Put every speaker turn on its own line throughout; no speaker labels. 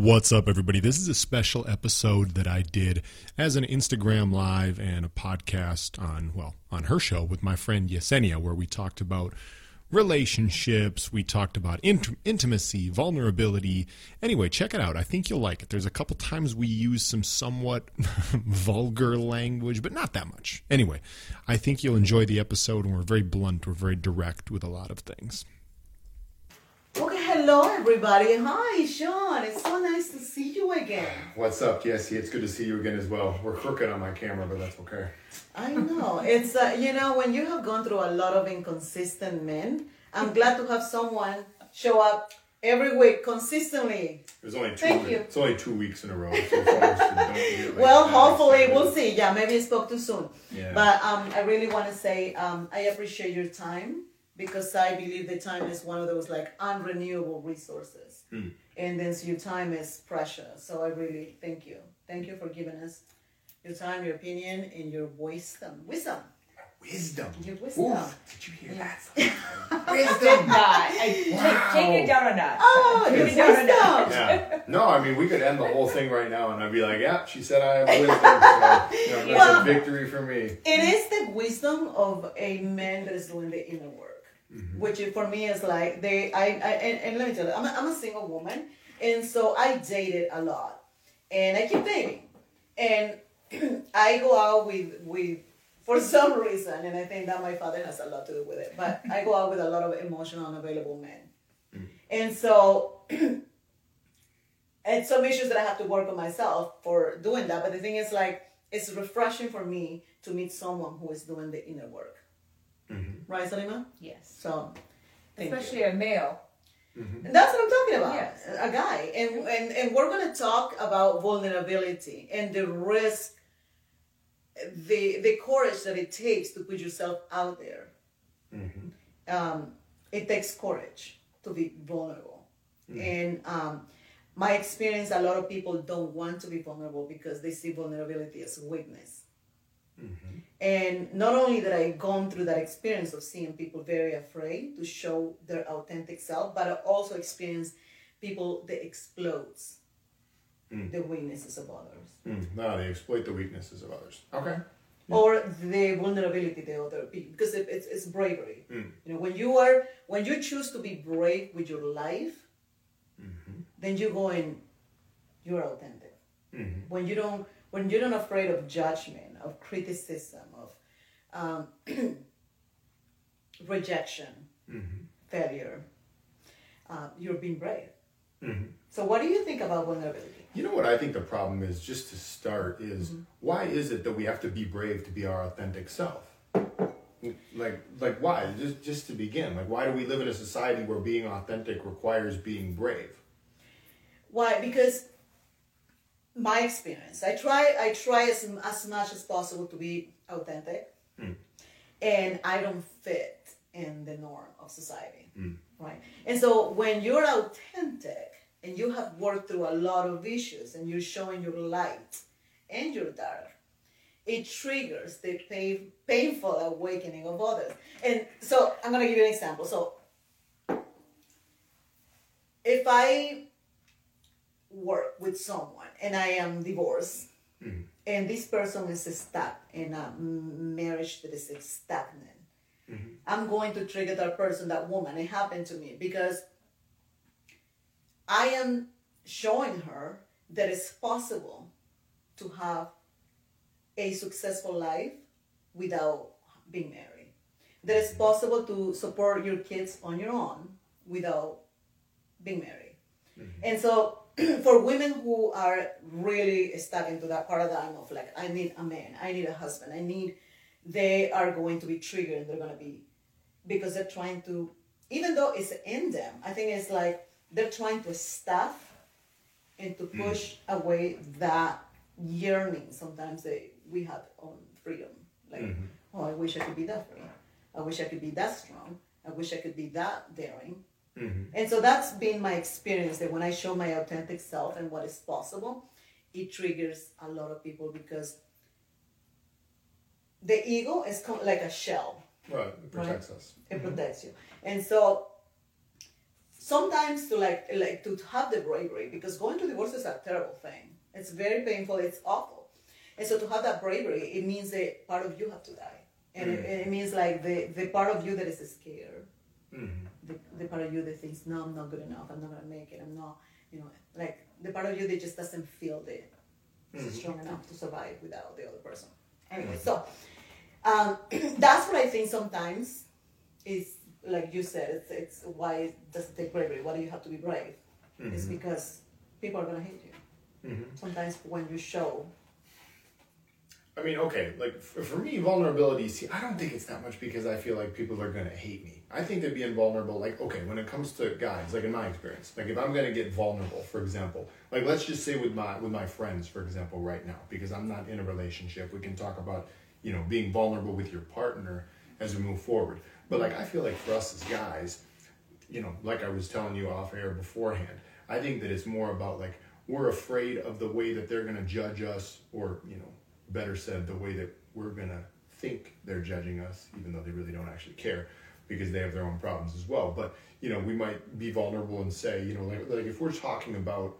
What's up, everybody? This is a special episode that I did as an Instagram live and a podcast on, well, on her show with my friend Yesenia, where we talked about relationships, we talked about int- intimacy, vulnerability. Anyway, check it out. I think you'll like it. There's a couple times we use some somewhat vulgar language, but not that much. Anyway, I think you'll enjoy the episode, and we're very blunt, we're very direct with a lot of things.
Okay, hello everybody. Hi, Sean. It's so nice to see you again.
What's up, Jesse? It's good to see you again as well. We're crooked on my camera, but that's okay.
I know. It's uh, you know when you have gone through a lot of inconsistent men, I'm glad to have someone show up every week consistently.
It was only two.
Thank you.
It's only two weeks in a row. So folks, don't get, like,
Well, hopefully we'll see. Yeah, maybe I spoke too soon.
Yeah.
But um, I really want to say um, I appreciate your time because I believe the time is one of those like unrenewable resources,
Hmm.
and then so your time is precious. So I really thank you. Thank you for giving us your time, your opinion, and your wisdom. Wisdom.
Wisdom.
Your wisdom.
Oof, did you hear that? Wisdom.
not. I, take, take it down a notch.
Oh,
Take it down a notch.
Yeah. No, I mean we could end the whole thing right now, and I'd be like, "Yeah, she said I have wisdom." So, you know, that's
Well-
a victory for me.
It is the wisdom of a man that is doing the inner work, Mm-hmm. which for me is like they. I, I and, and let me tell you, I'm a, I'm a single woman, and so I dated a lot, and I keep dating, and I go out with with for some reason, and I think that my father has a lot to do with it. But I go out with a lot of emotional unavailable men, mm. and so. And some issues that I have to work on myself for doing that. But the thing is, like, it's refreshing for me to meet someone who is doing the inner work. Mm-hmm. Right, Salima?
Yes.
So, thank you.
Especially a male. Mm-hmm.
And that's what I'm talking about.
Yes.
A guy. And, and, and we're going to talk about vulnerability and the risk, the, the courage that it takes to put yourself out there. Mm-hmm. Um, it takes courage to be vulnerable. And um, my experience, a lot of people don't want to be vulnerable because they see vulnerability as weakness. And not only that I've gone through that experience of seeing people very afraid to show their authentic self, but I also experienced people that explodes the weaknesses of others
Mm, no, they exploit the weaknesses of others. Okay.
or the vulnerability of other people because it, it's, it's bravery.
Mm.
You know, when you are when you choose to be brave with your life, then you go in, you're authentic.
Mhm.
When you don't when you're not afraid of judgment, of criticism, of um, rejection, failure, uh, you're being brave. So, what do you think about vulnerability?
You know what I think the problem is, just to start, is why is it that we have to be brave to be our authentic self? Like, like why? Just, just to begin, like, why do we live in a society where being authentic requires being brave?
Why? Because my experience, I try, I try as, as much as possible to be authentic, Hmm. and I don't fit in the norm of society, hmm. right? And so when you're authentic and you have worked through a lot of issues and you're showing your light and your dark, it triggers the pain, painful awakening of others. And so I'm gonna give you an example. So if I work with someone and I am divorced, hmm. And this person is stuck in a marriage that is stagnant, mm-hmm. I'm going to trigger that person, that woman. It happened to me because I am showing her that it's possible to have a successful life without being married. That it's possible to support your kids on your own without being married. Mm-hmm. And so, for women who are really stuck into that paradigm of like, I need a man, I need a husband, I need, they are going to be triggered and they're going to be, because they're trying to, even though it's in them, I think it's like they're trying to stuff and to mm-hmm. push away that yearning sometimes that we have on freedom. Like, mm-hmm. oh, I wish I could be that free. I wish I could be that strong. I wish I could be that daring. Mm-hmm. And so that's been my experience that when I show my authentic self and what is possible, it triggers a lot of people because the ego is like a shell.
Right, it protects us.
It mm-hmm. protects you. And so sometimes to like like to have the bravery because going to divorce is a terrible thing. It's very painful. It's awful, and so to have that bravery, it means that part of you have to die, and mm-hmm. it, it means like the the part of you that is scared, the, the part of you that thinks no, I'm not good enough. I'm not gonna make it. I'm not, you know, like the part of you that just doesn't feel the mm-hmm. strong enough to survive without the other person. Anyway, mm-hmm. so um, that's what I think sometimes is like you said. It's, it's why it doesn't take bravery. Why do you have to be brave? It's mm-hmm. because people are gonna hate you. Sometimes when you show,
I mean, okay, like f- for me, vulnerability. See, I don't think it's that much because I feel like people are gonna hate me. I think that being vulnerable, like, okay, when it comes to guys, like in my experience, like if I'm gonna get vulnerable, for example, like let's just say with my with my friends, for example, right now, because I'm not in a relationship, we can talk about, you know, being vulnerable with your partner as we move forward. But like, I feel like for us as guys, you know, like I was telling you off air beforehand, I think that it's more about like we're afraid of the way that they're gonna judge us, or you know, better said, the way that we're gonna think they're judging us, even though they really don't actually care, because they have their own problems as well. But you know, we might be vulnerable and say, you know, like like if we're talking about,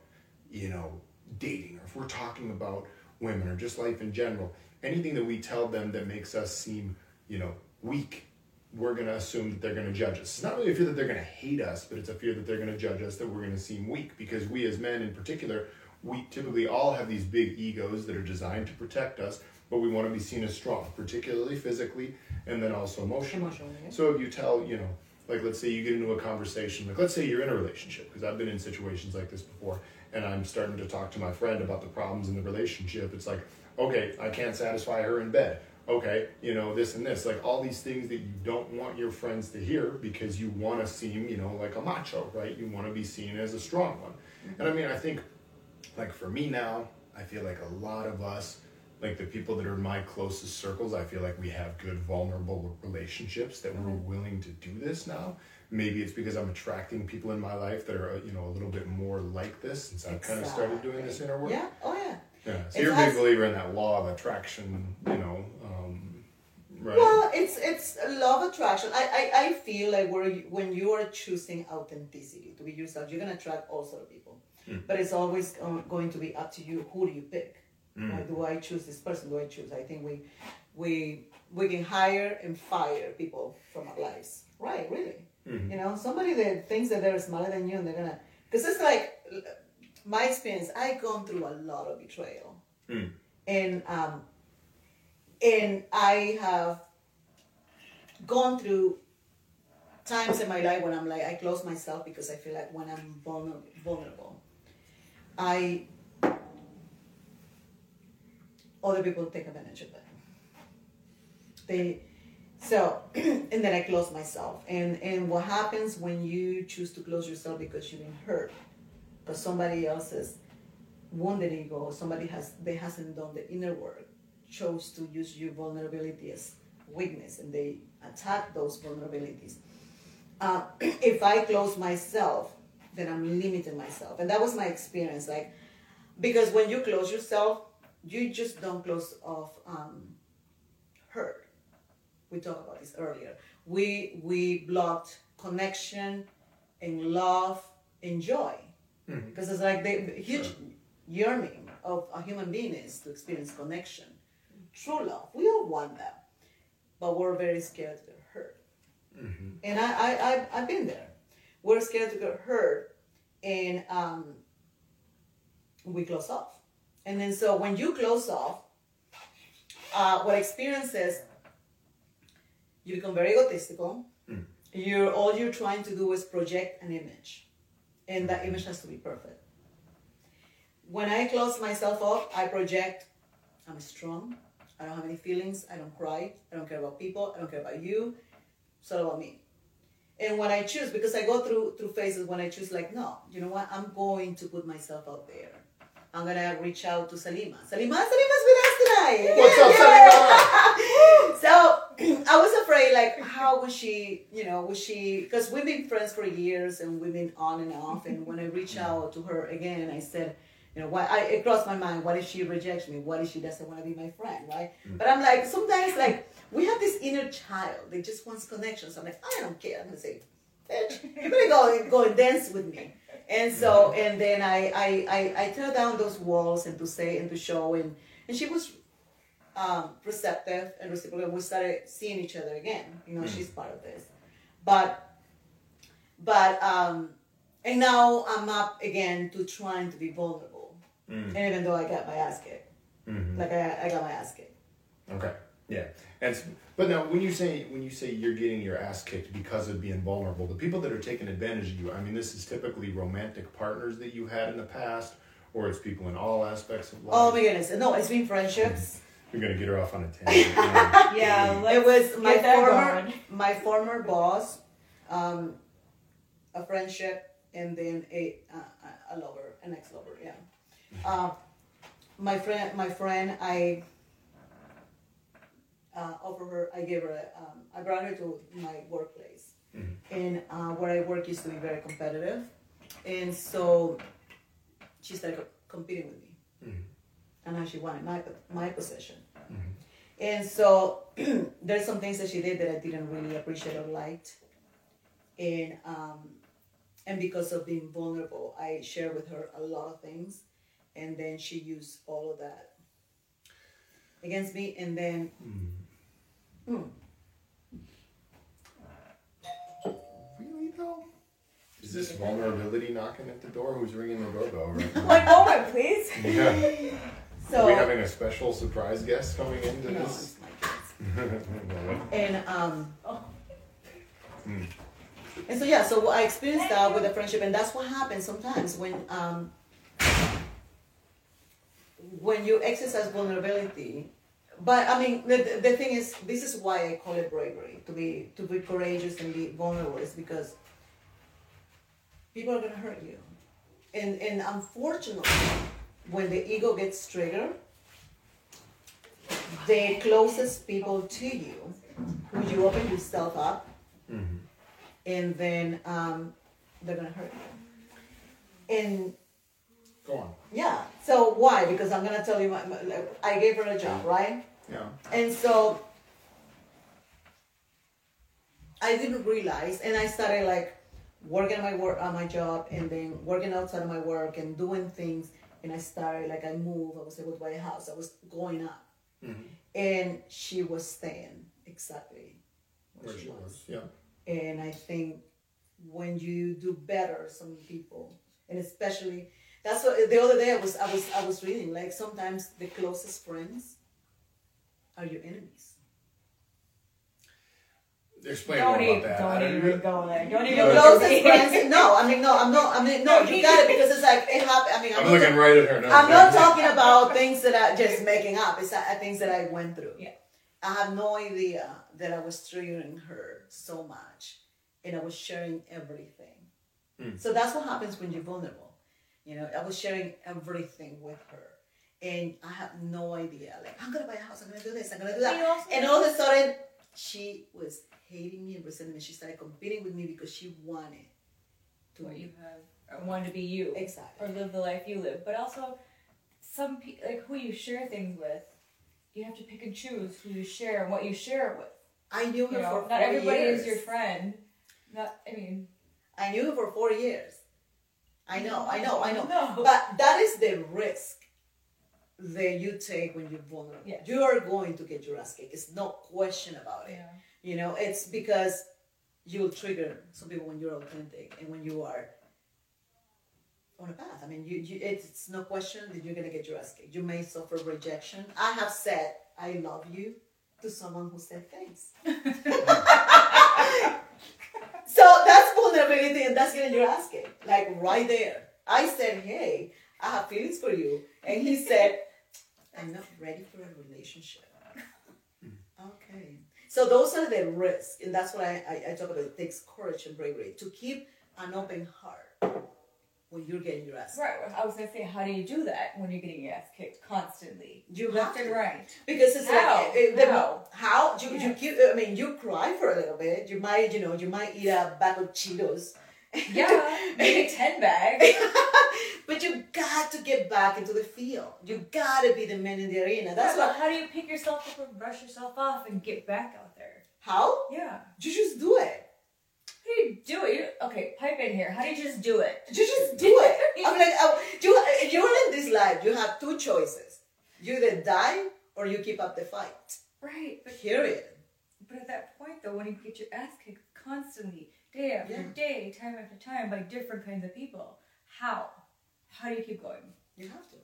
you know, dating, or if we're talking about women, or just life in general, anything that we tell them that makes us seem, you know, weak we're to assume that they're to judge us. It's not really a fear that they're to hate us, but it's a fear that they're to judge us, that we're to seem weak. Because we, as men in particular, we typically all have these big egos that are designed to protect us, but we want to be seen as strong, particularly physically and then also emotionally.
Emotionally, yeah.
So if you tell, you know, like let's say you get into a conversation, like let's say you're in a relationship, because I've been in situations like this before, and I'm starting to talk to my friend about the problems in the relationship. It's like, okay, I can't satisfy her in bed. Okay, you know, this and this, like all these things that you don't want your friends to hear because you want to seem, you know, like a macho, right? You want to be seen as a strong one. And I mm-hmm. mean, I think, like for me now, I feel like a lot of us, like the people that are in my closest circles, I feel like we have good vulnerable relationships that we're willing to do this now. Maybe it's because I'm attracting people in my life that are, uh, you know, a little bit more like this since I've kind of started doing this inner work.
yeah, oh yeah.
Yeah. So you're a big believer in that law of attraction, you know, um, right?
Well, it's it's a law of attraction. I, I, I feel like where when you are choosing authenticity to be yourself, you're gonna attract all sort of people. But it's always going to be up to you. Who do you pick? Like, mm. do I choose this person? Do I choose? I think we we we can hire and fire people from our lives. Right? Really? Mm-hmm. You know, somebody that thinks that they're smarter than you and they're gonna because it's like my experience. I've gone through a lot of betrayal, mm. and um, and I have gone through times in my life when I'm like I close myself because I feel like when I'm vulner- vulnerable, I other people take advantage of that. They so and then I close myself. And and what happens when you choose to close yourself because you've been hurt, because somebody else else's wounded ego, somebody has they hasn't done the inner work, chose to use your vulnerability as weakness, and they attack those vulnerabilities. Uh, if I close myself, then I'm limiting myself, and that was my experience. Like, because when you close yourself, you just don't close off um, hurt. We talked about this earlier. We we blocked connection, and love, and joy, because it's like the huge yearning of a human being is to experience connection, true love. We all want that, but we're very scared to get hurt. And I, I, I, I've been there. We're scared to get hurt, and um, we close off. And then so when you close off, uh, what experience is you become very egotistical. You're all you're trying to do is project an image, and that image has to be perfect. When I close myself off, I project I'm strong. I don't have any feelings. I don't cry. I don't care about people. I don't care about you. It's all about me. And when I choose, because I go through through phases when I choose, like, no, you know what? I'm going to put myself out there. I'm gonna reach out to Salima. Salima, Salima's with us tonight.
What's
Yeah,
up,
yeah.
Salima?
So I was afraid, like, how was she? You know, was she? Because we've been friends for years and we've been on and off. And when I reached mm. out to her again, I said, you know, why? I, it crossed my mind. What if she rejects me? What if she doesn't want to be my friend, right? Mm. But I'm like, sometimes, like, we have this inner child that just wants connections. I'm like, I don't care. I'm gonna say, bitch, you better go go and dance with me. And so, and then I, I, I, I tear down those walls and to say and to show, and, and she was um, receptive and reciprocal. We started seeing each other again. You know, she's part of this, but, but, um, and now I'm up again to trying to be vulnerable.
Mm.
And even though I got my ass kicked,
Mhm.
like I, I got my ass kicked.
Okay. Yeah. And but now when you say when you say you're getting your ass kicked because of being vulnerable, the people that are taking advantage of you, I mean, this is typically romantic partners that you had in the past, or it's people in all aspects of life.
Oh my goodness! No, it's been friendships.
You're gonna get her off on a tangent. now.
Yeah,
it was my former
going.
my former boss, um, a friendship, and then a uh, a lover, an ex lover. Yeah. Uh, my friend, my friend, I uh, offered her. I gave her. A, um, I brought her to my workplace,
Mhm.
and uh, where I work used to be very competitive, and so she started competing with me,
Mhm.
and now she wanted my my position.
Mhm.
And so there's some things that she did that I didn't really appreciate or liked. And um, and because of being vulnerable, I shared with her a lot of things, and then she used all of that against me. And then hmm,
Really though? Is this vulnerability knocking at the door? Who's ringing the doorbell right now?
One moment, please.
yeah.
so
Are we having a special surprise guest coming into
no,
this?
it's my kids. and um,
Hmm.
and so yeah, so I experienced that with a friendship, and that's what happens sometimes when um, when you exercise vulnerability. But I mean, the, the thing is, this is why I call it bravery to be to be courageous and be vulnerable is because people are gonna hurt you, and and unfortunately, when the ego gets triggered, the closest people to you, who you open yourself up,
Mhm.
and then um, they're gonna hurt you. And
Go on.
yeah, so why? Because I'm gonna tell you, my, my, I gave her a job, right?
Yeah.
And so I didn't realize, and I started like working on my work on my job, and then working outside of my work and doing things. And I started like I moved. I was able to buy a house. I was going up,
Mhm.
and she was staying exactly where,
Where
she
she
was.
was. Yeah.
And I think when you do better, some people, and especially that's what the other day I was I was I was reading like sometimes the closest friends are your enemies.
Explain
Don't
more
even,
about that.
Don't
don't
even
even-
go there. Don't even
Your
No,
go there.
friends. No, I mean no, I'm not. I mean no, you got it because it's like it happened. I mean, I'm,
I'm
not,
looking right at her now.
I'm not talking about things that I just making up. It's uh, things that I went through.
Yeah.
I have no idea that I was triggering her so much, and I was sharing everything.
Mm.
So that's what happens when you're vulnerable. You know, I was sharing everything with her, and I have no idea. Like, I'm gonna buy a house. I'm gonna do this. I'm gonna do that. And all of a sudden, she was hating me and resenting me. She started competing with me because she wanted to.
what you have, wanted to be you,
Exactly.
or live the life you live. But also, some pe- like who you share things with, you have to pick and choose who you share and what you share it with.
I knew her
You know,
for
not everybody
years.
is your friend. Not, I mean,
I knew her for four years. I know, I know, I know.
No.
But that is the risk that you take when you're vulnerable.
Yes.
You are going to get your ass kicked. It's no question about it.
yeah.
You know, it's because you'll trigger some people when you're authentic and when you are on a path. I mean, you, you it's, it's no question that you're gonna get your ass kicked. You may suffer rejection. I have said I love you to someone who said thanks. so that's vulnerability and that's getting your ass kicked. Like right there. I said, Hey, I have feelings for you. And he said, I'm not ready for a relationship. Okay. So those are the risks, and that's what I, I, I talk about. It takes courage and bravery to keep an open heart when you're getting your ass.
Right. I was gonna say, how do you do that when you're getting your ass kicked constantly?
You have
left
to.
and right.
Because it's
How?
like eh, the,
How?
how you, you keep. I mean, you cry for a little bit. You might, you know, you might eat a bag of Cheetos.
Yeah, maybe ten bags.
but you got to get back into the field. You got to be the man in the arena. That's
what.
what.
How do you pick yourself up and brush yourself off and get back out there?
How
Yeah.
you just do it.
How do you do it? You, okay, pipe in here. How do you just do it?
You just do it. I'm like, oh, you, you're in this life. You have two choices. You either die or you keep up the fight.
Right, but
Period.
but at that point though, when you get your ass kicked constantly, day after
Yeah.
day, time after time, by different kinds of people, how? How do you keep going?
You have to.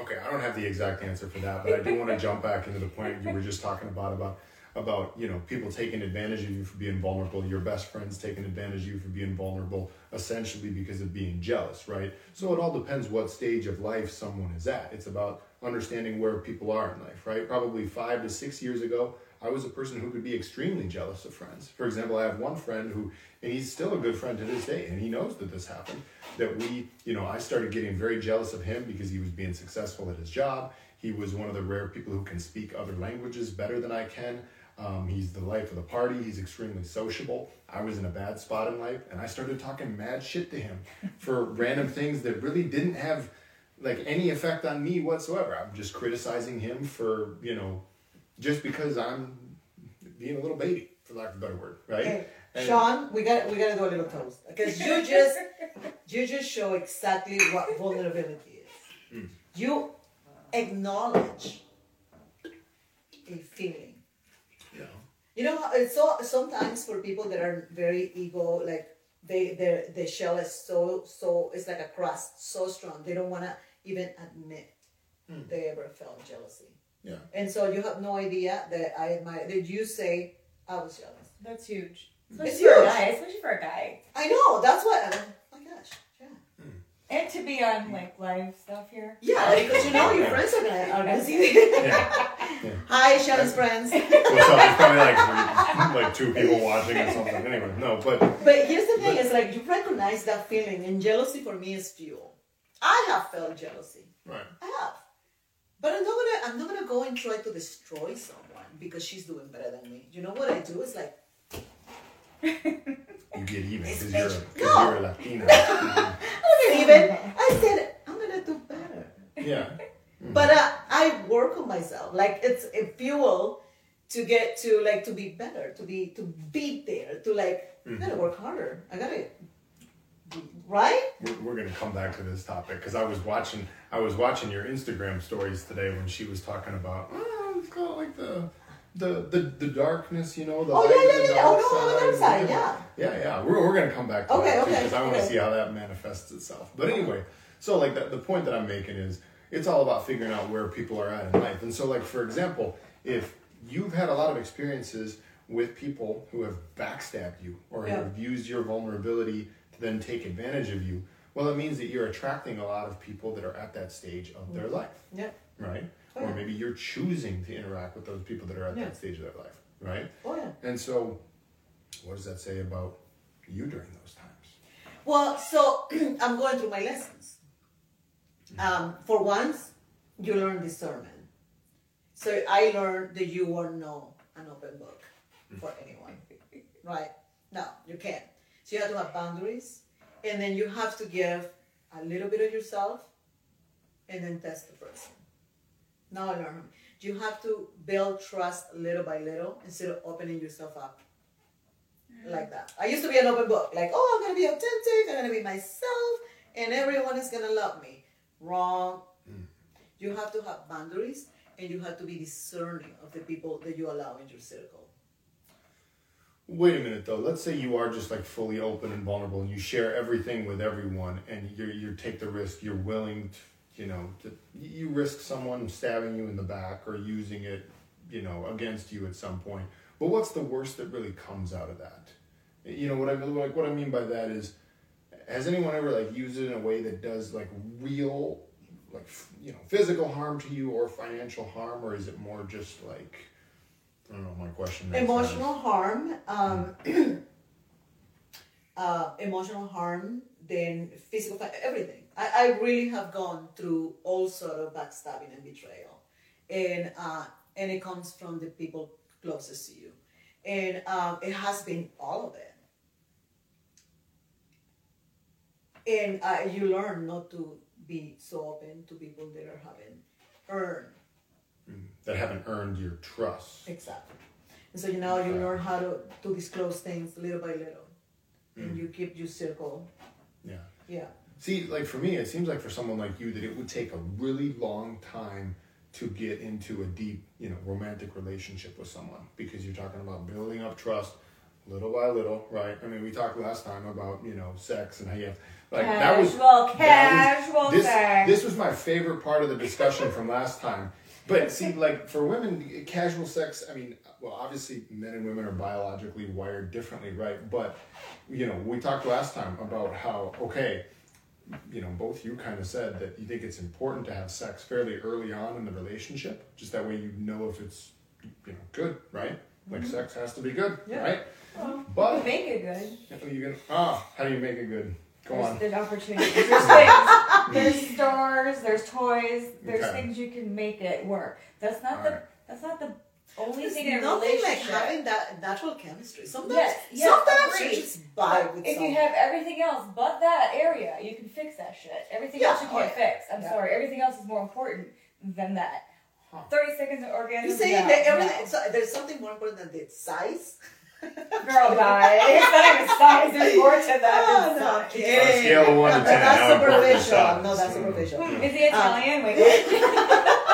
Okay, I don't have the exact answer for that, but I do want to jump back into the point you were just talking about about about you know people taking advantage of you for being vulnerable, your best friends taking advantage of you for being vulnerable, essentially because of being jealous, right? So it all depends what stage of life someone is at. It's about understanding where people are in life, right? Probably five to six years ago, I was a person who could be extremely jealous of friends. For example, I have one friend who, and he's still a good friend to this day, and he knows that this happened. That we, you know, I started getting very jealous of him because he was being successful at his job. He was one of the rare people who can speak other languages better than I can. Um, he's the life of the party. He's extremely sociable. I was in a bad spot in life, and I started talking mad shit to him for random things that really didn't have like any effect on me whatsoever. I'm just criticizing him for you know just because I'm being a little baby, for lack of a better word, right?
Hey,
And-
Sean, we got we got to do a little toast because you just you just show exactly what vulnerability is.
Hmm.
You acknowledge a feeling.
Yeah.
You know, it's so sometimes for people that are very ego, like they their the shell is so so it's like a crust so strong they don't want to even admit they ever felt jealousy,
Yeah.
and so you have no idea that I admire. Did you say I was jealous?
That's huge. Hmm. Especially
It's
for a
huge.
guy. Especially for a guy.
I know. That's what. Oh my gosh. Yeah. Hmm.
And to be on hmm. like live stuff here.
Yeah, because you know your friends are gonna are gonna see it.
Yeah.
Hi, Sean's friends.
What's up? There's probably like like two people watching or something. Anyway, no, but
But here's the thing: is like you recognize that feeling, and jealousy for me is fuel. I have felt jealousy.
right.
I have, but I'm not gonna. I'm not gonna go and try to destroy someone because she's doing better than me. You know what I do? It's like
You get even because you're. 'cause
No.
you're a Latina.
I don't even. I said I'm gonna do better.
yeah.
But uh, I work on myself. Like it's a fuel to get to like to be better, to be to be there, to like I gotta work harder. I gotta right?
We're, we're gonna come back to this topic because I was watching I was watching your Instagram stories today when she was talking about oh, it's called like the the the, the darkness, you know, the
Oh,
light
yeah, yeah,
the
yeah.
dark
Oh, no, on the dark side, yeah.
Yeah, yeah. We're, we're gonna come back to
Okay,
that
okay,
because I want to
okay.
see how that manifests itself. But anyway, so like the, the point that I'm making is it's all about figuring out where people are at in life. And so like for example, if you've had a lot of experiences with people who have backstabbed you or
Yeah.
have used your vulnerability to then take advantage of you, well it means that you're attracting a lot of people that are at that stage of their mm-hmm. life,
Yeah.
right?
Oh,
Or maybe you're choosing to interact with those people that are at
Yeah.
that stage of their life, right?
Oh yeah.
And so what does that say about you during those times?
Well, so I'm going through my lessons. Mm-hmm. Um, for once, you learn discernment. So I learned that you are no an open book mm-hmm. for anyone, right? No, you can't. So you have to have boundaries, and then you have to give a little bit of yourself, and then test the person. Now I learn. You have to build trust little by little instead of opening yourself up mm-hmm. like that. I used to be an open book, like, oh, I'm gonna be authentic, I'm gonna be myself, and everyone is gonna love me. Wrong. Mm. You have to have boundaries, and you have to be discerning of the people that you allow in your circle.
Wait a minute though. Let's say you are just like fully open and vulnerable, and you share everything with everyone, and you you take the risk. You're willing to, you know, to, you risk someone stabbing you in the back or using it, you know, against you at some point. But what's the worst that really comes out of that? You know what I? Like what I mean by that is, has anyone ever like used it in a way that does like real, like you know, physical harm to you or financial harm, or is it more just like, I don't know. My question. makes sense.
Emotional harm, um, uh, emotional harm, then physical, fi- everything. I, I really have gone through all sort of backstabbing and betrayal, and uh, and it comes from the people closest to you, and um, it has been all of it. And uh, you learn not to be so open to people that are having earned
that haven't earned your trust.
Exactly. And so you now you learn how to, to disclose things little by little. and mm. you keep your circle.
Yeah.
Yeah.
See, like for me, it seems like for someone like you that it would take a really long time to get into a deep, you know, romantic relationship with someone because you're talking about building up trust little by little, right? I mean, we talked last time about, you know, sex and how you have like that was
Casual,
that
casual
was, this,
sex.
this was my favorite part of the discussion from last time. But see, like for women, casual sex, I mean, well, obviously men and women are biologically wired differently, right? But, you know, we talked last time about how, okay, you know, both you kind of said that you think it's important to have sex fairly early on in the relationship, just that way you know if it's, you know, good, right? Like sex has to be good,
Yeah.
right?
Well,
But-
you make it good.
You can, ah, how do you make it good? Go
There's,
on.
there's opportunities. There's things. There's stores. There's toys. There's
Okay.
things you can make it work. That's not the.
Alright.
That's not the only
There's
thing in a
nothing like
relationship.
having that natural chemistry. Sometimes,
Yes, yes,
sometimes
agreed.
you just vibe with
if
someone.
you have everything else but that area, you can fix that shit. Everything
Yeah,
else you
oh,
can't
yeah.
fix. I'm
Yeah.
sorry. Everything else is more important than that. Thirty seconds of orgasm.
You're saying
no,
that everything.
no.
So there's something more important than the size.
Girl, die. It's not even size. There's more to that
Oh,
than size.
On a scale of one to 10,
that's
how important is
superficial.
size?
No, that's superficial.
Hmm, Is he Italian? Wait.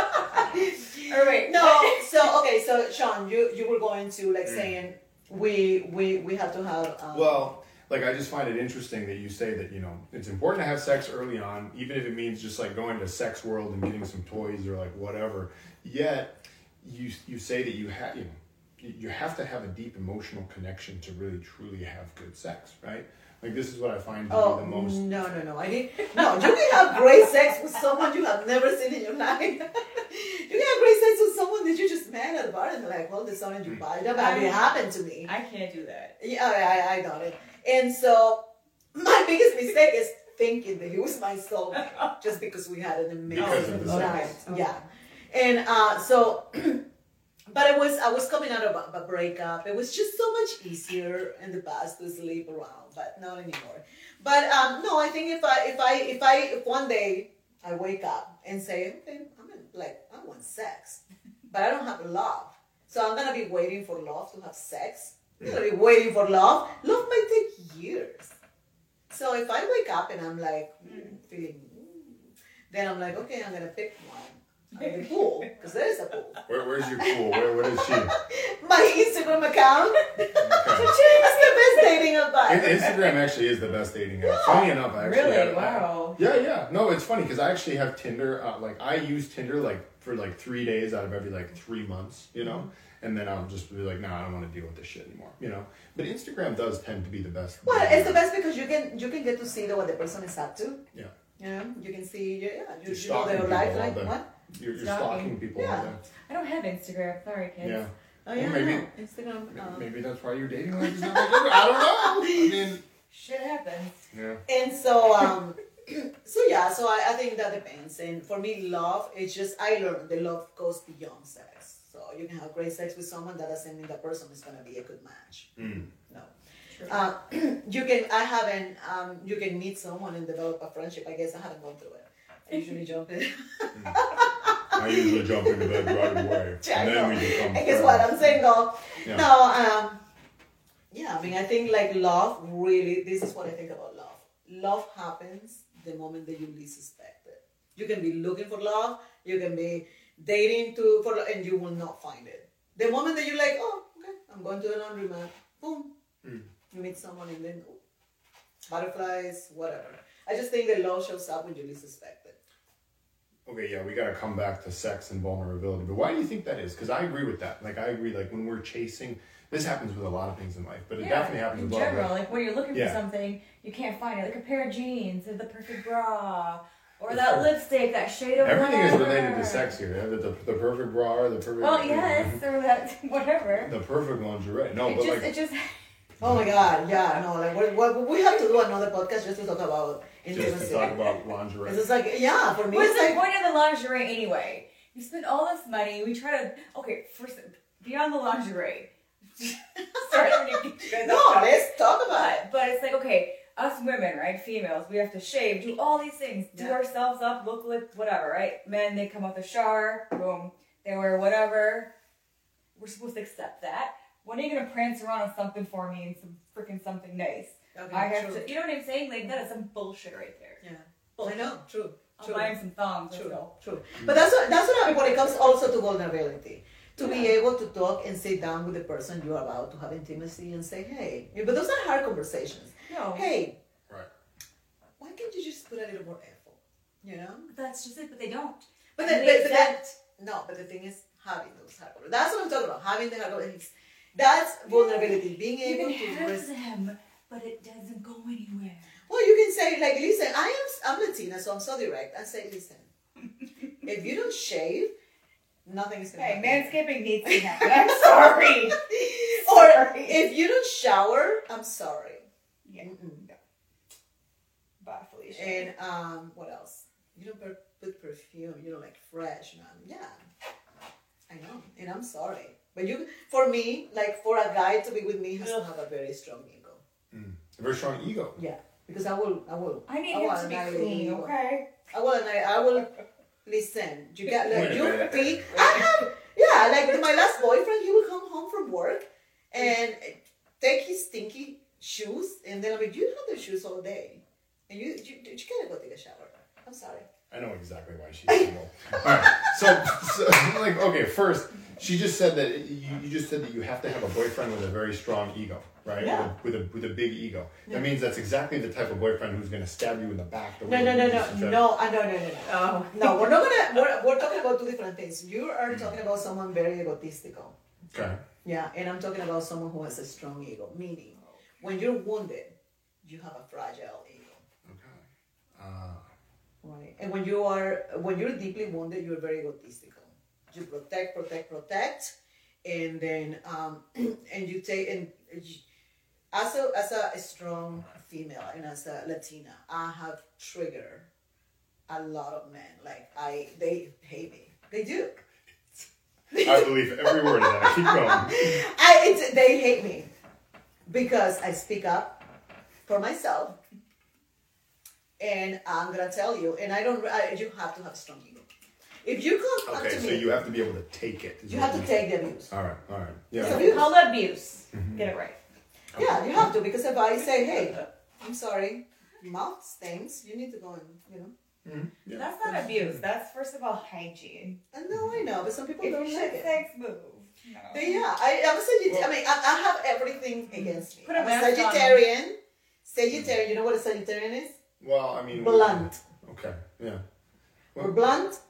or wait.
No, so okay, so Sean, you you were going to
Mm.
like saying we we we have to have um,
Well, like I just find it interesting that you say that you know it's important to have sex early on, even if it means just like going to sex world and getting some toys or like whatever. Yet you you say that you have you know you- you have to have a deep emotional connection to really truly have good sex, right? Like this is what I find to
Oh
be the most.
no no no! I didn't. No, you can have great sex with someone you have never seen in your life. you can have great sex with someone that you just met at a bar and like, "Well, this someone you buy." That
I-
it happened to me.
I can't do that.
Yeah, I, I, I got it. And so my biggest mistake is thinking that he was my soulmate just because we had an amazing night.
sex. Okay.
Yeah. And uh, so, but it was I was coming out of a, a breakup. It was just so much easier in the past to sleep around, but not anymore. But um, no, I think if I if I if I if one day I wake up and say, okay, I'm in, like I want sex, but I don't have love, so I'm gonna be waiting for love to have sex. I'm gonna be waiting for love. Love might take years. So if I wake up and I'm like mm, feeling, mm, then I'm like, okay, I'm gonna pick one. At the pool, because there is a pool.
Where, where's your pool? Where, what is she?
My Instagram account.
Okay.
That's the best dating
In-
advice.
Instagram actually is the best dating app. Funny enough, I actually
Really?
have-
Wow.
Yeah, yeah. No, it's funny because I actually have Tinder. Uh, like I use Tinder like for like three days out of every like three months, you know,
Mm-hmm.
and then I'll just be like, no, I don't want to deal with this shit anymore, you know. But Instagram does tend to be the best.
Well, it's the best because you can you can get to see the, what the person is up to.
Yeah.
You know, you can see yeah, yeah
You're
you, you know their life like what?
You're, you're
Stalking.
stalking people.
Yeah.
all day.
I don't have Instagram. Sorry, kids.
Yeah.
Oh
Well,
yeah,
maybe-
no. Instagram. Um,
Maybe that's why your dating life is not that good. I don't know. I mean,
Shit happens.
yeah.
And so, um, so yeah, so I, I think that depends. And for me, love it's just I learned the love goes beyond sex. So you can have great sex with someone that doesn't mean that person is gonna be a good match.
Mm.
No.
True.
Uh, you can I haven't um, you can meet someone and develop a friendship. I guess I haven't gone through it. I usually jump in.
I usually jump into bed right away,
Yeah,
and then we become.
And guess what? I'm single.
Yeah.
No, um, yeah, I mean, I think like love really, this is what I think about love. Love happens the moment that you least suspect it. You can be looking for love, you can be dating to for and you will not find it. The moment that you're like, oh, okay, I'm going to the laundromat, boom,
Mm.
you meet someone and then oh, butterflies, whatever. I just think that love shows up when you least expect it.
Okay, yeah, we got to come back to sex and vulnerability. But why do you think that is? Because I agree with that. Like, I agree. Like when we're chasing, this happens with a lot of things in life, but it definitely happens
in
with love.
general. Like when you're looking
Yeah.
for something, you can't find it. Like a pair of jeans, or the perfect bra, or
For
that
sure.
lipstick, that shade of
Everything is
whatever.
related to sex here. Yeah? The, the, the perfect bra, or the perfect.
Well, yes, or that whatever.
The perfect lingerie. No,
it
but
just,
like,
it just.
Oh my God, yeah, no, like we, we, we have to do another podcast just to talk about
just to talk about lingerie.
It's like, yeah, for me,
What's the
like,
point of the lingerie anyway? You spend all this money. We try to okay. First, beyond the lingerie. Sorry, I'm gonna get you guys
no, let's talk about it.
But but it's like okay, us women, right? Females, we have to shave, do all these things, do
Yeah.
ourselves up, look like whatever, right? Men, they come out the shower, boom, they wear whatever. We're supposed to accept that. When are you gonna prance around on something for me and some freaking something nice?
Okay,
I have
true.
to. You know what I'm saying? Like that is some bullshit right there.
Yeah. I know. True.
I'm
True.
buying some thongs. Let's
True, true. But that's what that's what I mean when it comes also to vulnerability. To be able to talk and sit down with the person you're about to have intimacy and say, hey, but those are hard conversations.
No.
Hey,
Right.
why can't you just put a little more effort? You know?
That's just it. But they don't.
But,
And
the,
they
but, but that, no, but the thing is having those hard conversations. That's what I'm talking about. Having the hard conversations. That's vulnerability. Being able
can
to
have
res-
them, but it doesn't go anywhere.
Well, you can say like, listen, I am I'm Latina, so I'm so direct. I say, listen, if you don't shave, nothing is gonna happen.
Hey,
happen.
manscaping needs to happen. I'm sorry.
or
Sorry.
if you don't shower, I'm sorry.
Yeah.
Mm-mm.
Bye, Felicia.
And um, what else? You don't per- put perfume. You don't like fresh, man. Yeah, I know, and I'm sorry. But you, for me, like for a guy to be with me, has to have a very strong ego.
A very strong ego.
Yeah, because I will, I will.
I need
I
him to be clean,
ego.
okay?
I will, I will. Listen, you got like you
minute.
I have, yeah, like my last boyfriend, he would come home from work and take his stinky shoes, and then I'm like, you have the shoes all day, and you you, you gotta go take a shower. I'm sorry.
I know exactly why she's single. All right. So, so, like, okay, first, she just said that you, you just said that you have to have a boyfriend with a very strong ego, right?
Yeah.
With, a, with a with a big ego. That means that's exactly the type of boyfriend who's going to stab you in the back. the
No,
way
no,
you
no,
used
no,
to
no, uh, no, no, no, no.
Oh.
No, we're not gonna. We're, we're talking about two different things. You are talking about someone very egotistical.
Okay.
Yeah, and I'm talking about someone who has a strong ego. Meaning, when you're wounded, you have a fragile ego.
Okay. Uh,
Right. And when you are when you're deeply wounded, you're very egotistical. You protect, protect, protect, and then um, and you take and you, as a as a strong female and as a Latina, I have triggered a lot of men. Like I, they hate me. They do.
I believe every word of that. Keep going.
I it's, they hate me because I speak up for myself, and I'm gonna tell you. And I don't. I, you have to have strong ego. If you come come
Okay,
to
so
me,
you have to be able to take it.
you have to take the abuse.
All right, all right. Yeah.
So
Yeah.
you-
Call it abuse. Mm-hmm. Get it right.
Yeah, you have to because if I say, "Hey, I'm sorry, mouth stinks," you need to go and you know. Mm-hmm.
yeah.
That's not abuse. That's first of all hygiene.
I know, I know, but some people
If
don't
you
like
should
it.
sex move. No.
But yeah, I, I'm a Sagittarian. I mean, I, I have everything mm-hmm. against me.
Put a
I'm a
mask on.
Sagittarian. Sagittarian. You know what a Sagittarian is?
Well, I mean.
Blunt.
Okay. Yeah.
We're blunt.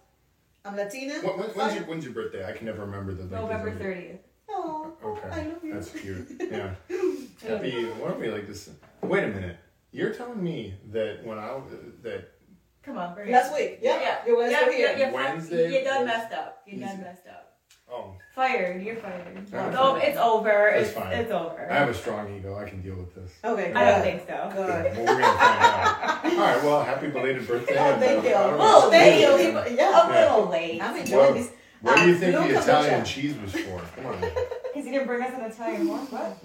I'm Latina.
when, when- when's, your, when's your birthday? I can never remember the. like,
November 30th.
Oh,
Okay.
I love you.
That's cute. Yeah. Happy. Why don't we like this? Wait a minute. You're telling me that when I that
Come on, bring.
Last week, yeah,
Yeah.
you guys
Yeah,
were here.
yeah, yeah.
Wednesday
You done
was
messed up. You
easy.
done messed up.
oh
Fired. You're fired.
Yeah.
No, it's over.
That's
it's,
fine.
it's over.
I have a strong ego. I can deal with this.
Okay,
I don't think so.
Good.
Well, we're gonna find out. All right. Well, happy belated birthday.
Oh, thank
uh,
you.
I don't know.
Oh, thank
Thank
you.
you.
Yeah.
A little late.
I'm enjoying
Well,
this.
What do you think the Italian cheese was for? Come on.
Because he didn't bring us an Italian one. What?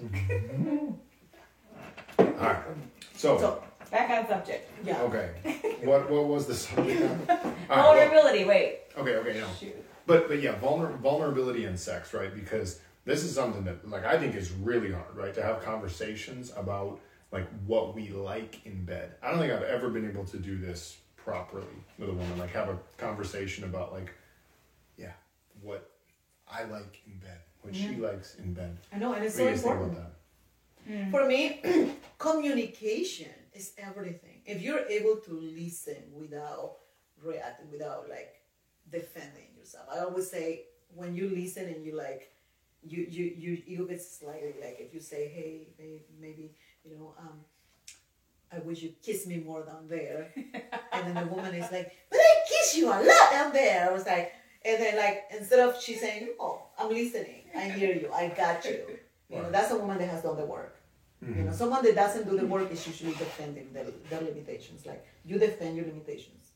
All right. So,
So,
Back on subject.
yeah.
okay. What what was the subject? All right, well,
Vulnerability. Wait.
okay. Okay. No.
Shoot.
But but yeah, vulner- vulnerability in sex, right? Because this is something that like I think is really hard, right? To have conversations about like what we like in bed. I don't think I've ever been able to do this properly with a woman. Like have a conversation about like, what I like in bed, what she likes in bed.
I know, and it's
What
so
you
important.
about that?
For me, communication is everything. If you're able to listen without reacting, without like defending yourself, I always say when you listen and you like, you you you ego gets slightly like if you say, hey, babe, maybe you know, um, I wish you kiss me more down there, and then the woman is like, but I kiss you a lot down there. I was like, and then like instead of she saying, oh, I'm listening, I hear you, I got you. You know, that's a woman that has done the work. You know, mm-hmm. someone that doesn't do the work is usually defending their, their limitations. Like you defend your limitations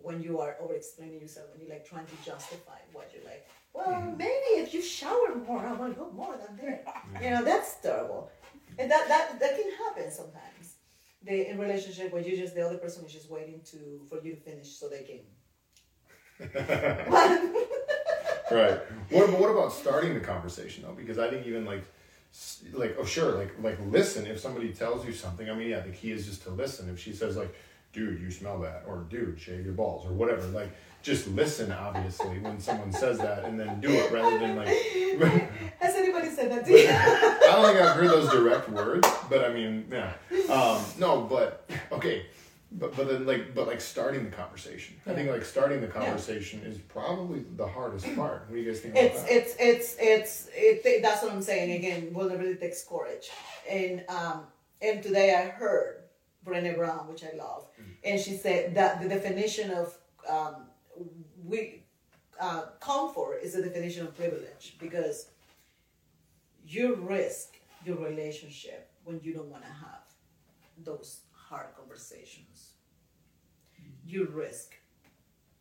when you are over explaining yourself and you're like trying to justify what you're like. Well, mm-hmm. maybe if you shower more, I will go more than there. You know, that's terrible, and that that that can happen sometimes. They in relationship where you just the other person is just waiting to for you to finish so they can.
Right. What, but what about starting the conversation though? Because I think even like like oh sure like like listen if somebody tells you something i mean yeah the key is just to listen if she says like dude you smell that or dude shave your balls or whatever like just listen obviously when someone says that and then do it rather than like
Has anybody said that to you?
I don't think I've heard those direct words, but I mean, yeah. Um, no, but okay, but but then like but like starting the conversation. I think like starting the conversation is probably the hardest part. What do you guys think about
it's
that?
it's it's it's it, that's what I'm saying again. Vulnerability takes courage, and um and today I heard Brené Brown, which I love, and she said that the definition of um we uh, comfort is the definition of privilege because you risk your relationship when you don't want to have those hard conversations. You risk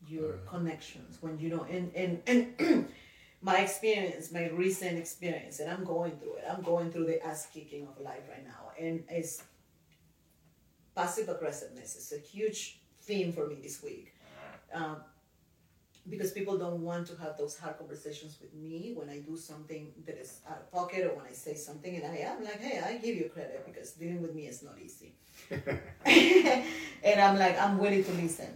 your connections when you don't and and, and my experience my recent experience and i'm going through it i'm going through the ass kicking of life right now and it's passive aggressiveness is a huge theme for me this week. Um, because people don't want to have those hard conversations with me when I do something that is out of pocket or when I say something and I am like, hey, I give you credit because dealing with me is not easy. and I'm like, I'm willing to listen.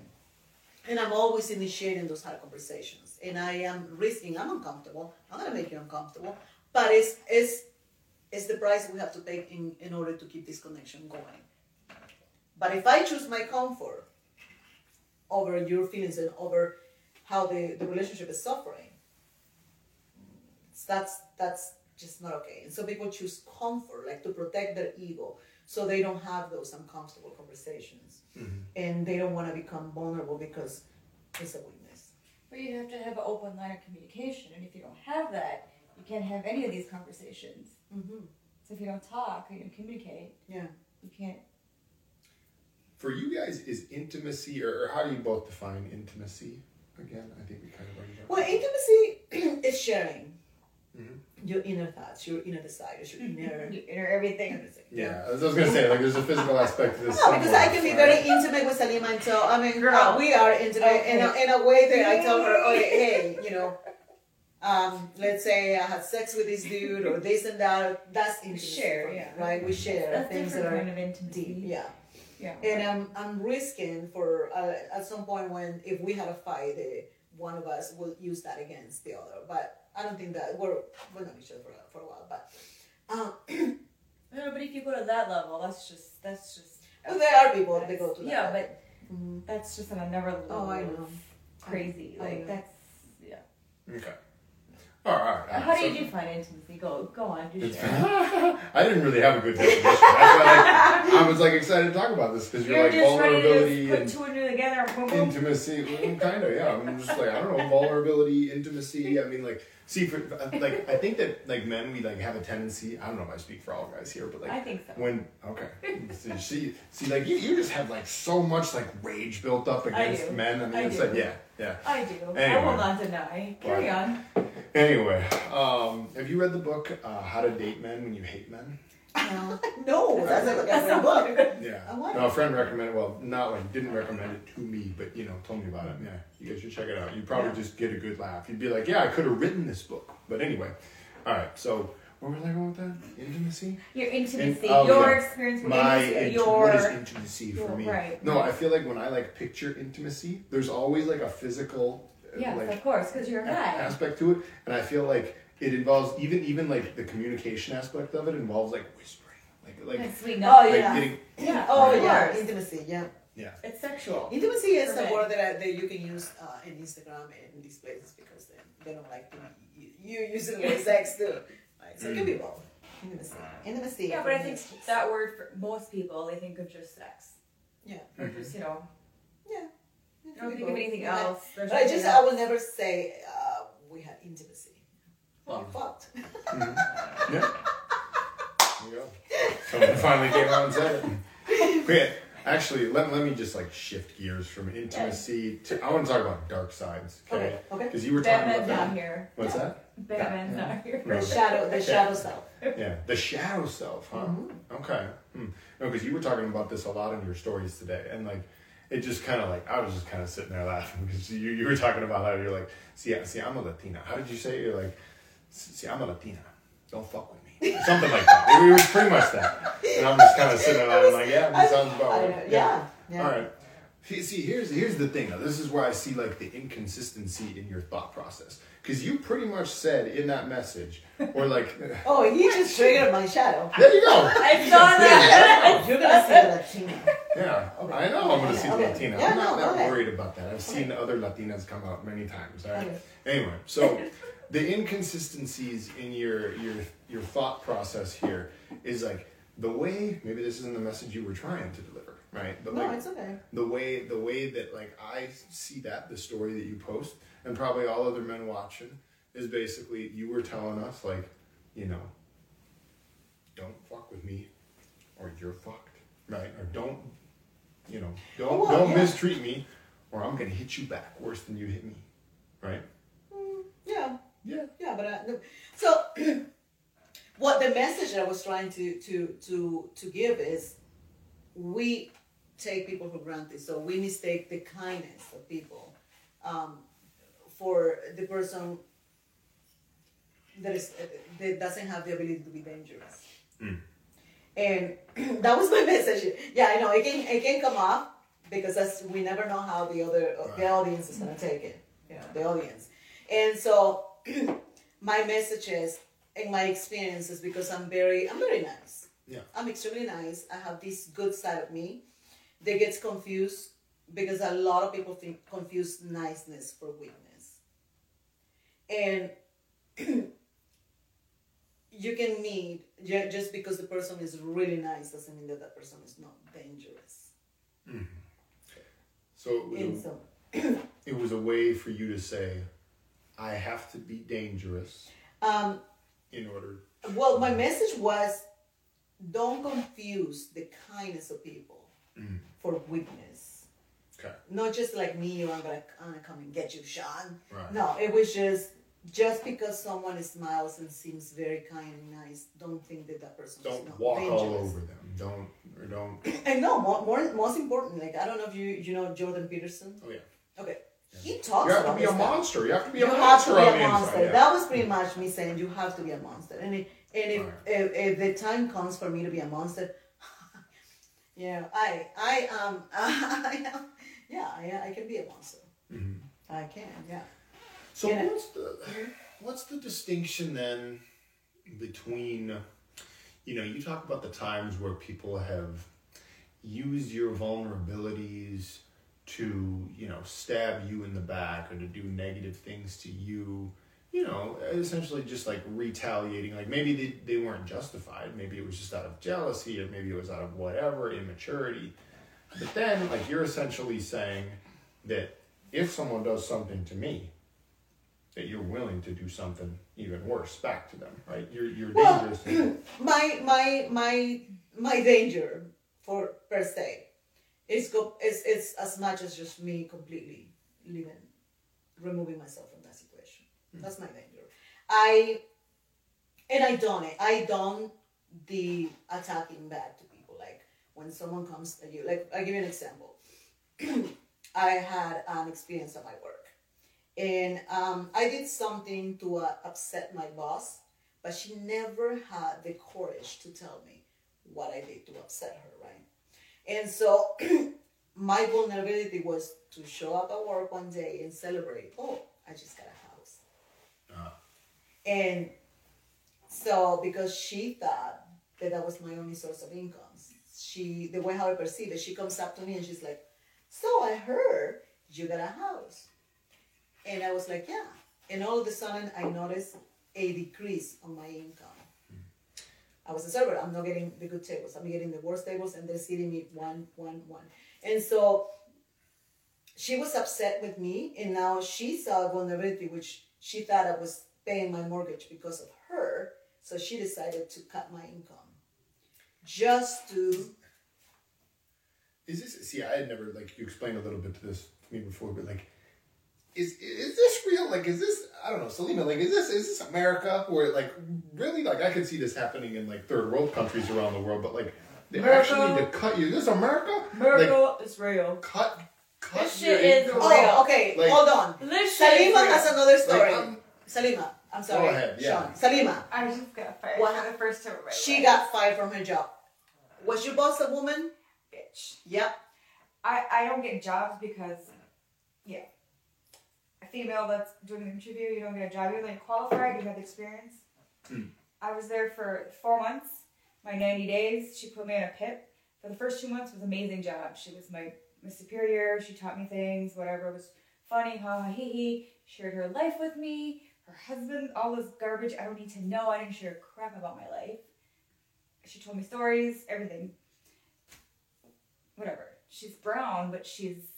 And I'm always initiating those hard conversations. And I am risking, I'm uncomfortable. I'm gonna make you uncomfortable. But it's it's it's the price we have to pay in, in order to keep this connection going. But if I choose my comfort over your feelings and over how the, the relationship is suffering, So that's that's just not okay. And so people choose comfort, like to protect their ego, so they don't have those uncomfortable conversations, and they don't want to become vulnerable because it's a weakness.
But you have to have an open line of communication, and if you don't have that, you can't have any of these conversations.
Mm-hmm.
So if you don't talk, you don't communicate,
Yeah.
you can't.
For you guys, is intimacy, or, or how do you both define intimacy? Again, I think we kind of already.
Well, intimacy is sharing
Mhm.
your inner thoughts, your inner desires, your inner
You enter everything.
everything.
Yeah, I was gonna say like there's a physical aspect to this.
No, because I can be
right?
very intimate with Salima until I mean,
Girl.
uh, we are intimate in, a, in a way that I tell her, okay, hey, you know, um, let's say I had sex with this dude or this and that. That's intimacy,
share, yeah.
right? We share
That's
things that are
kind of intimacy.
deep, yeah.
Yeah.
And I'm I'm risking for uh, at some point when if we had a fight, uh, one of us will use that against the other. But I don't think that we're we're not each other for, for a while. But um,
No, but if you go to that level, that's just that's just.
well, there are people that go to that.
Yeah, but
Mhm.
that's just on another level.
Oh, I
of
know.
Crazy.
I
like
know.
that's yeah.
Okay. All right. all right.
How do
So-
you define intimacy? Go go on. Do share.
I didn't really have a good definition. That's why like, I was like excited to talk about this because you're,
You're
like vulnerability and
two and two together. Boom, boom.
intimacy. kind of, yeah. I'm just like I don't know vulnerability, intimacy. I mean, like, see, for like I think that like men we like have a tendency. I don't know if I speak for all guys here, but like
I think so.
when okay, see, see, see, like you, you just have like so much like rage built up against men. I mean,
I
it's
do.
like yeah, yeah.
I do. I
Anyway.
will not deny. Carry
Well,
on.
Anyway, um, have you read the book uh, How to Date Men When You Hate Men?
No.
no, that's a,
That's
that's a
not
book.
good.
Yeah.
I want
No, a friend recommended. Well, not like didn't recommend it to me, but you know, told me about it. Yeah, you guys should check it out. You'd probably
Yeah.
just get a good laugh. You'd be like, yeah, I could have written this book. But anyway, all right. So where was I going with that? Intimacy.
Your intimacy,
oh,
your
yeah.
experience with
My
intimacy,
int-
your
what is intimacy for
your-
me?
right,
No. I feel like when I like picture intimacy, there's always like a physical, uh,
yes,
like
of course, because you're a
a-
guy.
aspect to it, and I feel like it involves even even like the communication aspect of it involves like whispering, like like,
It's sweet
Oh,
nothing.
like
yeah.
getting
Yeah.
Oh
of
yeah,
course.
intimacy. Yeah,
yeah.
It's sexual.
intimacy is
For
a
men.
word that, I, that you can use uh, in Instagram and in these places because they, they don't like to, you, you use it with sex too. Right? So it can be both. Intimacy. Intimacy.
Yeah, but I think
is
that word for most people, they think of just sex.
Yeah.
Or just, you know,
Yeah.
I don't think of anything
Yeah.
else. There's
But I just I
else.
will never say uh, we had intimacy. Well,
Mm.
fucked.
Mhm. Yeah. There you go. Someone finally came out and said it. Great. Actually, let, let me just like shift gears from intimacy to. I want to talk about dark sides, okay?
Okay. Okay.
Because you were talking
Batman's
about
not
that.
here.
What's that?
Batman's
Yeah.
not here.
No.
The shadow. The shadow self.
Yeah, the shadow self, huh? Okay. Hmm. No, because you were talking about this a lot in your stories today, and like, it just kind of like I was just kind of sitting there laughing because you, you were talking about how you're like, see, I- see, I'm a Latina. How did you say it? you're like, see, I'm a Latina. Don't fuck with me. something like that. It was pretty much that. And I'm just kind of sitting around like, yeah, that sounds about right.
know, yeah, yeah.
All right. See, see, here's here's the thing. Though. This is where I see like the inconsistency in your thought process. Because you pretty much said in that message, or like,
Oh, he just triggered my shadow.
there you go.
I saw that.
You're gonna see the Latina.
Yeah,
Okay.
I know I'm going to see
Okay.
Latina.
Yeah,
I'm not
no,
that
okay.
worried about that. I've seen other Latinas come out many times. All right.
Okay.
Anyway, so the inconsistencies in your your your thought process here is like the way maybe this isn't the message you were trying to deliver, right? But
No,
like
it's okay.
the way the way that like I see that the story that you post and probably all other men watching is basically you were telling us like, you know, don't fuck with me or you're fucked, right? Or don't, you know, don't
Well,
don't
yeah.
mistreat me or I'm gonna hit you back worse than you hit me, right?
Yeah,
Yeah.
but uh, no. so what the message I was trying to to to to give is we take people for granted, so we mistake the kindness of people um, for the person that is that doesn't have the ability to be dangerous. And that was my message. Yeah, I know it can it can come off because that's we never know how the other the audience is gonna take it. You know, the audience. And so my messages and my experiences because I'm very I'm very nice.
Yeah.
I'm extremely nice. I have this good side of me that gets confused because a lot of people think confuse niceness for weakness. And you can meet just because the person is really nice doesn't mean that that person is not dangerous. Mm-hmm.
So it was, a,
so,
it was a way for you to say, I have to be dangerous
um,
in order.
well, my message was don't confuse the kindness of people for weakness.
Okay.
Not just like me, or I'm gonna, I'm gonna come and get you, Sean.
Right.
No, it was just just because someone smiles and seems very kind and nice, don't think that that person
Don't walk
dangerous.
all over them. Don't or don't.
And no, more, more most important, like I don't know if you you know Jordan Peterson.
Oh yeah.
Okay, he talks
You have to be a
stuff.
monster. You have to be
You
a
have
monster
to be a monster.
yeah.
That was pretty much me saying you have to be a monster. And if, and if,
Alright.
if, if the time comes for me to be a monster, yeah, I I um I yeah I, I can be a monster.
Mm-hmm.
I can yeah.
So what's the what's the distinction then between you know you talk about the times where people have used your vulnerabilities to you know stab you in the back or to do negative things to you you know essentially just like retaliating like maybe they, they weren't justified maybe it was just out of jealousy or maybe it was out of whatever immaturity but then like you're essentially saying that if someone does something to me that you're willing to do something even worse back to them, right? You're you're
Well,
dangerous.
my my my my danger for per se is go is is as much as just me completely leaving removing myself from that situation. That's my danger. I and I done it. I don't the attacking back to people. Like when someone comes at you, like I'll give you an example. I had an experience at my work. And um, I did something to uh, upset my boss, but she never had the courage to tell me what I did to upset her? And so my vulnerability was to show up at work one day and celebrate, oh, I just got a house.
Uh,
And so because she thought that that was my only source of income, she the way how I perceive it, she comes up to me and she's like, "So I heard you got a house," and I was like, "Yeah." And all of a sudden, I noticed a decrease on my income. I was a server. I'm not getting the good tables. I'm getting the worst tables, and they're seating me one, one, one. And so she was upset with me, and now she saw vulnerability, which she thought I was paying my mortgage because of her. So she decided to cut my income just to.
is this see? I had never like you explained a little bit to this to me before, but like, is is this real? Like, is this I don't know, Selena? Like, is this is this America? Where like really like I could see this happening in like third world countries around the world, but like they
America.
actually need to cut you. Is this America? Like,
Miracle is real.
cut cut
This shit is
income.
real.
Oh, okay.
Like-
hold on.
This shit is
Salima
real.
has another story.
Like, I'm-
Salima, I'm sorry,
ahead, yeah.
Sean. Salima.
I just got fired
What
for the first time of my
She
life.
got fired from her job. Was your boss a woman?
bitch.
Yep.
I, I don't get jobs because, yeah. A female that's doing an interview, you don't get a job. You're like qualified, you have the experience. Hmm. I was there for four months, my 90 days. She put me in a pit. For the first two months was an amazing job. She was my, my superior. She taught me things, whatever. It was funny, ha ha hee hee. Shared her life with me, her husband, all this garbage I don't need to know. I didn't share crap about my life. She told me stories, everything whatever. She's brown, but she's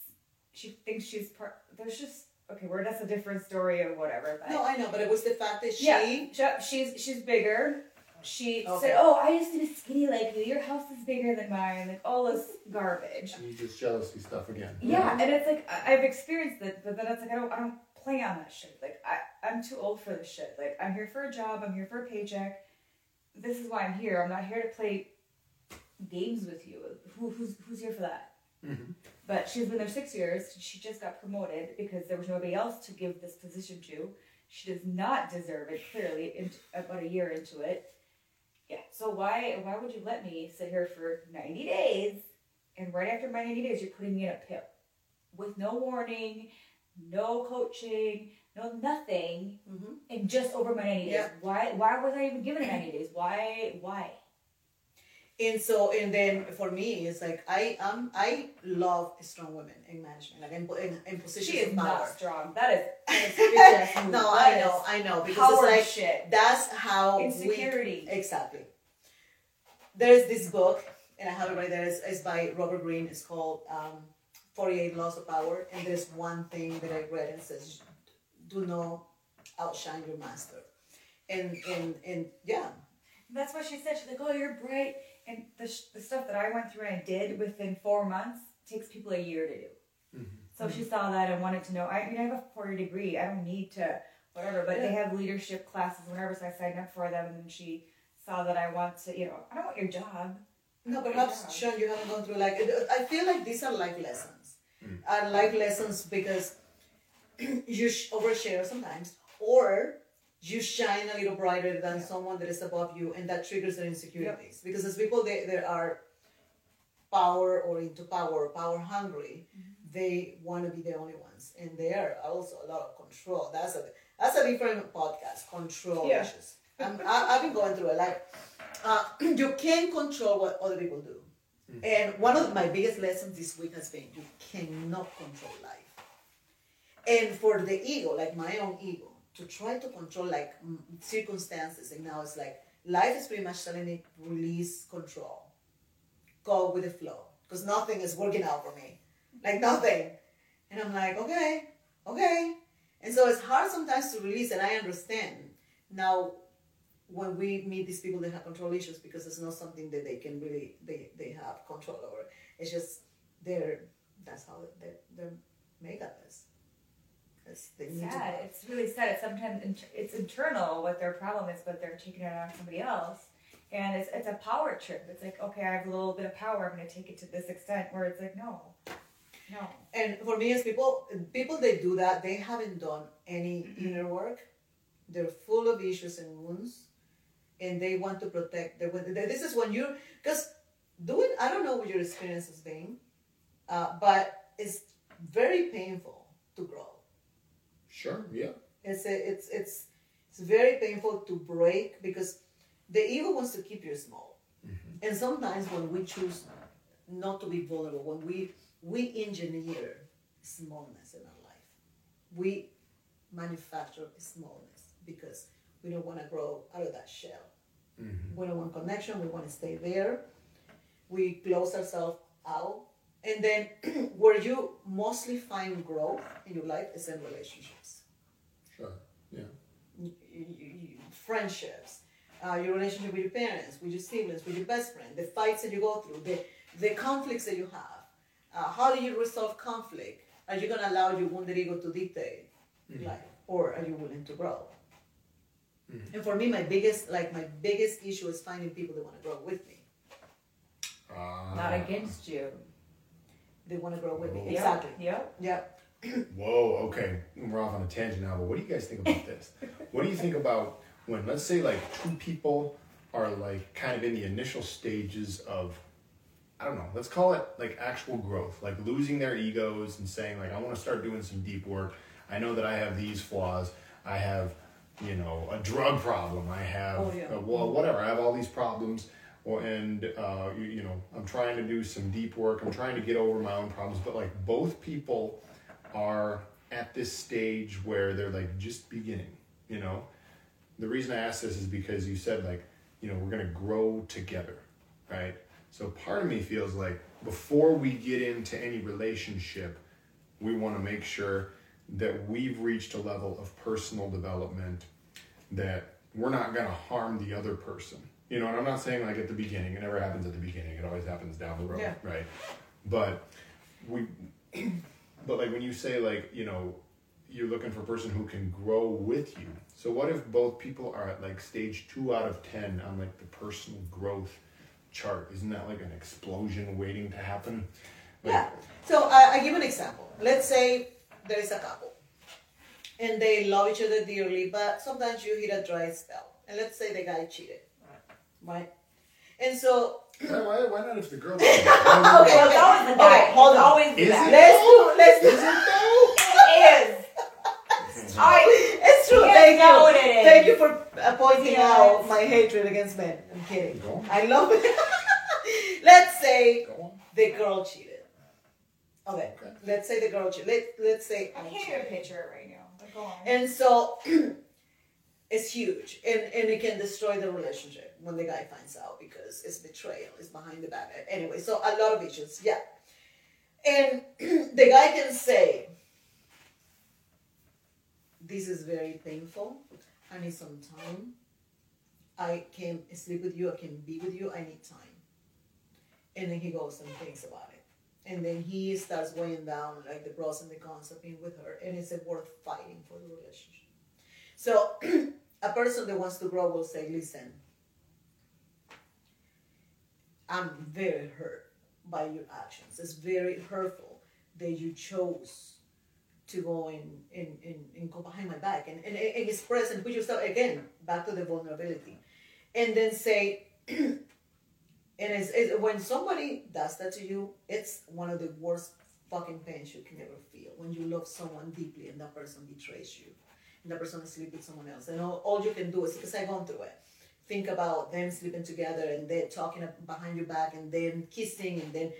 she thinks she's part. There's just okay. Where that's a different story or whatever. But
No, I know, but it was the fact that she.
yeah, she's she's bigger. She
Okay.
said, "Oh, I used to be skinny like you. Your house is bigger than mine. Like all this garbage."
You just jealousy stuff again.
Yeah, and it's like I- I've experienced it, but then it's like I don't I don't play on that shit. Like I I'm too old for this shit. Like I'm here for a job. I'm here for a paycheck. This is why I'm here. I'm not here to play games with you. Who who's who's here for that?
Mhm.
But she's been there six years. She just got promoted because there was nobody else to give this position to. She does not deserve it. Clearly, in, about a year into it. Yeah. So why why would you let me sit here for ninety days and right after my 90 days, you're putting me in a pit with no warning, no coaching, no nothing,
Mhm.
and just over my 90 days.
Yeah.
Why? Why was I even given 90 days? Why? Why?
And so, and then for me, it's like I um I love strong women in management, like in, in, in positions
She is
of power.
not strong. That is. That is
no,
That
I
is
know, I know, because
Power
it's like
shit.
that's how
Insecurity.
we exactly. There's this book, and I have it right there. It's, it's by Robert Greene. It's called um, 48 Laws of Power, and there's one thing that I read and says, "Do not outshine your master." And and and yeah,
That's what she said. She's like, "Oh, you're bright," and the, sh- the stuff that I went through and I did within four months takes people a year to do. Mm-hmm. So she saw that and wanted to know. I mean, I have a four year degree. I don't need to whatever, but they have leadership classes, whatever. So I signed up for them, and she saw that I want to. You know, I don't want your job.
No,
Yeah.
perhaps Sean, you haven't gone through like I feel like these are life lessons. Mm. Are life lessons because you sh- overshare sometimes, or you shine a little brighter than someone that is above you, and that triggers their insecurities. Because as people they, they are power or into power, power hungry, they want to be the only ones, and they are also a lot of control. That's a that's a different podcast. Control
Yeah.
issues. I'm, I, I've been going through it. Like uh, you can't control what other people do. And one of my biggest lessons this week has been you cannot control life. And for the ego, like my own ego, to try to control like circumstances, and now it's like life is pretty much telling me release control, go with the flow, because nothing is working out for me, like nothing. And I'm like, okay, okay. And so it's hard sometimes to release, and I understand now when we meet these people that have control issues because it's not something that they can really they, they have control over. It's just they're that's how their, their makeup is. It's, they need to-
Sad. It's really sad. It's sometimes in- it's internal what their problem is, but they're taking it on somebody else. And it's it's a power trip. It's like okay, I have a little bit of power. I'm going to take it to this extent. Where it's like no, no.
And for me, as people people that do that, they haven't done any inner work. They're full of issues and wounds, and they want to protect. They, want- this is when you because doing. I don't know what your experience has been, uh, but it's very painful to grow.
Sure, yeah.
It's a, it's it's it's very painful to break because the ego wants to keep you small, mm-hmm. and sometimes when we choose not to be vulnerable, when we we engineer smallness in our life, we manufacture smallness because we don't want to grow out of that shell. Mm-hmm. We don't want connection. We want to stay there. We close ourselves out, and then where you mostly find growth in your life is in relationships
Sure, yeah.
friendships, uh, your relationship with your parents, with your siblings, with your best friend, the fights that you go through, the, the conflicts that you have. Uh, how do you resolve conflict? Are you going to allow your wounded ego to dictate life, or are you willing to grow? And for me, my biggest, like my biggest issue is finding people that want to grow with me.
Ah.
Not against you.
They want to grow with me. Exactly.
Yep.
Yep.
Whoa, okay. We're off on a tangent now, but what do you guys think about this? what do you think about when, let's say, like two people are like kind of in the initial stages of, I don't know, let's call it like actual growth, like losing their egos and saying, like, I want to start doing some deep work. I know that I have these flaws. I have, you know, a drug problem. I have,
Oh, yeah.
uh, well, whatever. I have all these problems. Well, and uh, you, you know, I'm trying to do some deep work. I'm trying to get over my own problems. But like both people are at this stage where they're like just beginning. You know, the reason I ask this is because you said like, you know, we're gonna grow together, right? So part of me feels like before we get into any relationship, we want to make sure that we've reached a level of personal development that we're not going to harm the other person. You know, and I'm not saying like at the beginning, it never happens at the beginning, it always happens down the road,
Yeah.
right? But we, but like when you say like, you know, you're looking for a person who can grow with you. So what if both people are at like stage two out of 10 on like the personal growth chart? Isn't that like an explosion waiting to happen? Like,
Yeah. So I, I give an example. Let's say there is a couple, and they love each other dearly, but sometimes you hit a dry spell. And let's say the guy cheated, right? And so
Why, why, why not if the girl?
Okay,
Well, it's always the guy.
Okay, hold
It's
on.
always the
Is
guy.
let's do let's do.
Is it though?
It is. I,
It's true.
Yes,
Thank you.
what it is.
Thank you for uh, pointing
Yes.
out my hatred against men. I'm kidding. I love it. let's say the girl cheated. Okay.
Okay.
Let's say the girl cheated. Let, let's say
I can't even picture it right now. But go on.
And so it's huge and, and it can destroy the relationship when the guy finds out because it's betrayal, it's behind the back. Anyway, so a lot of issues, yeah. And the guy can say, This is very painful. I need some time. I can sleep with you, I can be with you, I need time. And then he goes and thinks about it. And then he starts weighing down like the pros and the cons of being with her, and is it worth fighting for the relationship? So, a person that wants to grow will say, "Listen, I'm very hurt by your actions. It's very hurtful that you chose to go and, and, and, and go behind my back and, and, and express and put yourself again back to the vulnerability, and then say." And it's, when somebody does that to you, it's one of the worst fucking pains you can ever feel. When you love someone deeply and that person betrays you, and that person is sleeping with someone else, and all, all you can do is because I've gone through it. Think about them sleeping together and they're talking behind your back and then kissing and then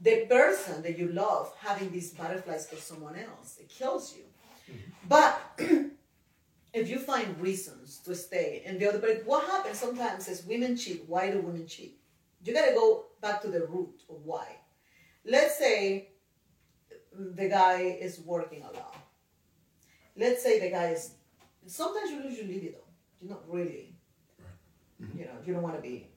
the person that you love having these butterflies for someone else. It kills you. Mm-hmm. But if you find reasons to stay and the other person, what happens sometimes is women cheat. Why do women cheat? You gotta go back to the root of why. Let's say the guy is working a lot. Let's say the guy is. Sometimes you lose your libido. You're not really. You know, you don't want to be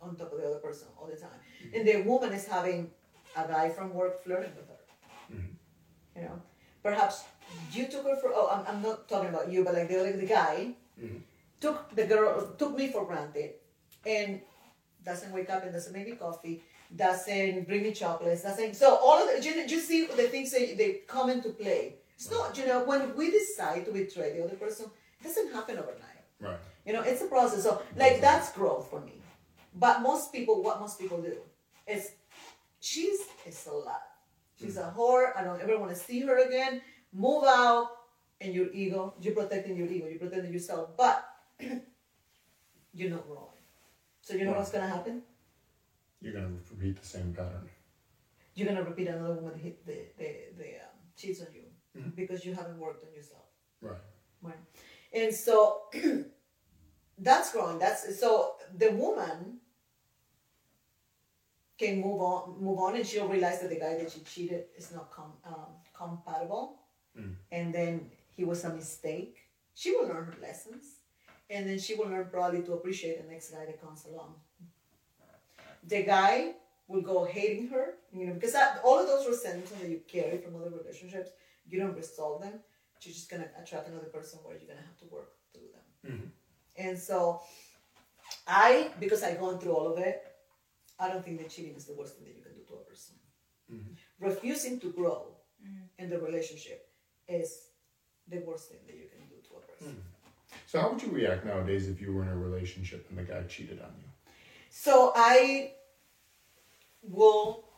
on top of the other person all the time. Mm-hmm. And the woman is having a guy from work flirting with her. Mm-hmm. You know, perhaps you took her for. Oh, I'm, I'm not talking about you, but like the the guy mm-hmm. took the girl took me for granted, and doesn't wake up and doesn't make me coffee, doesn't bring me chocolates, doesn't. So all of the, you, you see the things that they come into play. It's not, you know, when we decide to betray the other person, it doesn't happen overnight.
Right.
You know, it's a process. So, like, that's growth for me. But most people, what most people do is, she's a slut. She's a whore. I don't ever want to see her again. Move out. And your ego, you're protecting your ego, you're protecting yourself. But you're not growing. So, you know
Right.
what's going to happen?
You're gonna repeat the same pattern.
You're going to repeat another woman hit the, the, the um, cheats on you. Because you haven't worked on yourself.
Right.
Right. And so that's growing. That's so the woman can move on, move on, and she'll realize that the guy that she cheated is not com- um, compatible,
Mm.
and then he was a mistake. She will learn her lessons, and then she will learn probably to appreciate the next guy that comes along. The guy will go hating her, you know, because that, all of those resentments that you carry from other relationships, you don't resolve them you're just gonna attract another person where you're gonna have to work through them.
Mhm.
And so, I because I've gone through all of it, I don't think that cheating is the worst thing that you can do to a person.
Mhm.
Refusing to grow in the relationship is the worst thing that you can do to a person.
So how would you react nowadays if you were in a relationship and the guy cheated on you?
So I will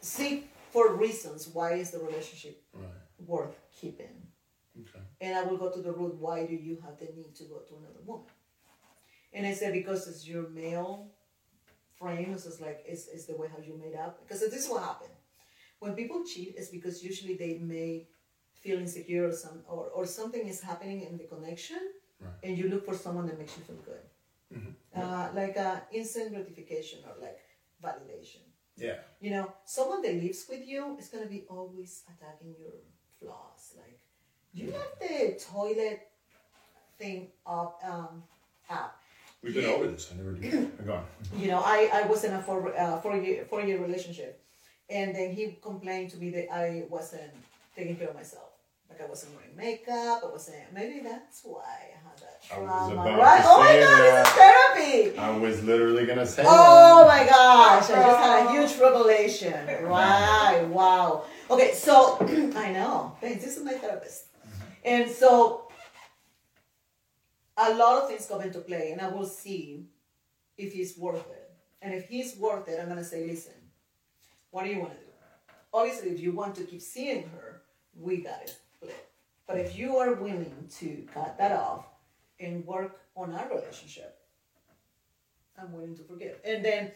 seek for reasons why is the relationship
Right.
Worth keeping.
Okay.
And I will go to the root why do you have the need to go to another woman? And I said because it's your male frame, it's just like it's, it's the way how you made up. Because this is what happened. When people cheat, it's because usually they may feel insecure or some or, or something is happening in the connection
Right.
and you look for someone that makes you feel good. Uh, like uh, instant gratification or like validation.
Yeah.
You know, someone that lives with you is gonna be always attacking your Like, do you have the toilet thing up? Um.
We've been over this. I never did. Go on.
You know, I, I was in a four uh, four year four year relationship, and then he complained to me that I wasn't taking care of myself. Like I wasn't wearing makeup. I wasn't. Maybe that's why trauma.
about
right?
to
Oh my
say
god,
that.
it's therapy.
I was literally gonna say.
Oh
that.
my gosh, I just had a huge revelation. Right, wow. Okay, so I know. Thanks, this is my therapist. Mm-hmm. And so a lot of things come into play, and I will see if he's worth it. And if he's worth it, I'm gonna say, listen, what do you want to do? Obviously, if you want to keep seeing her, we got it split. But if you are willing to cut that off and work on our relationship, I'm willing to forgive. And then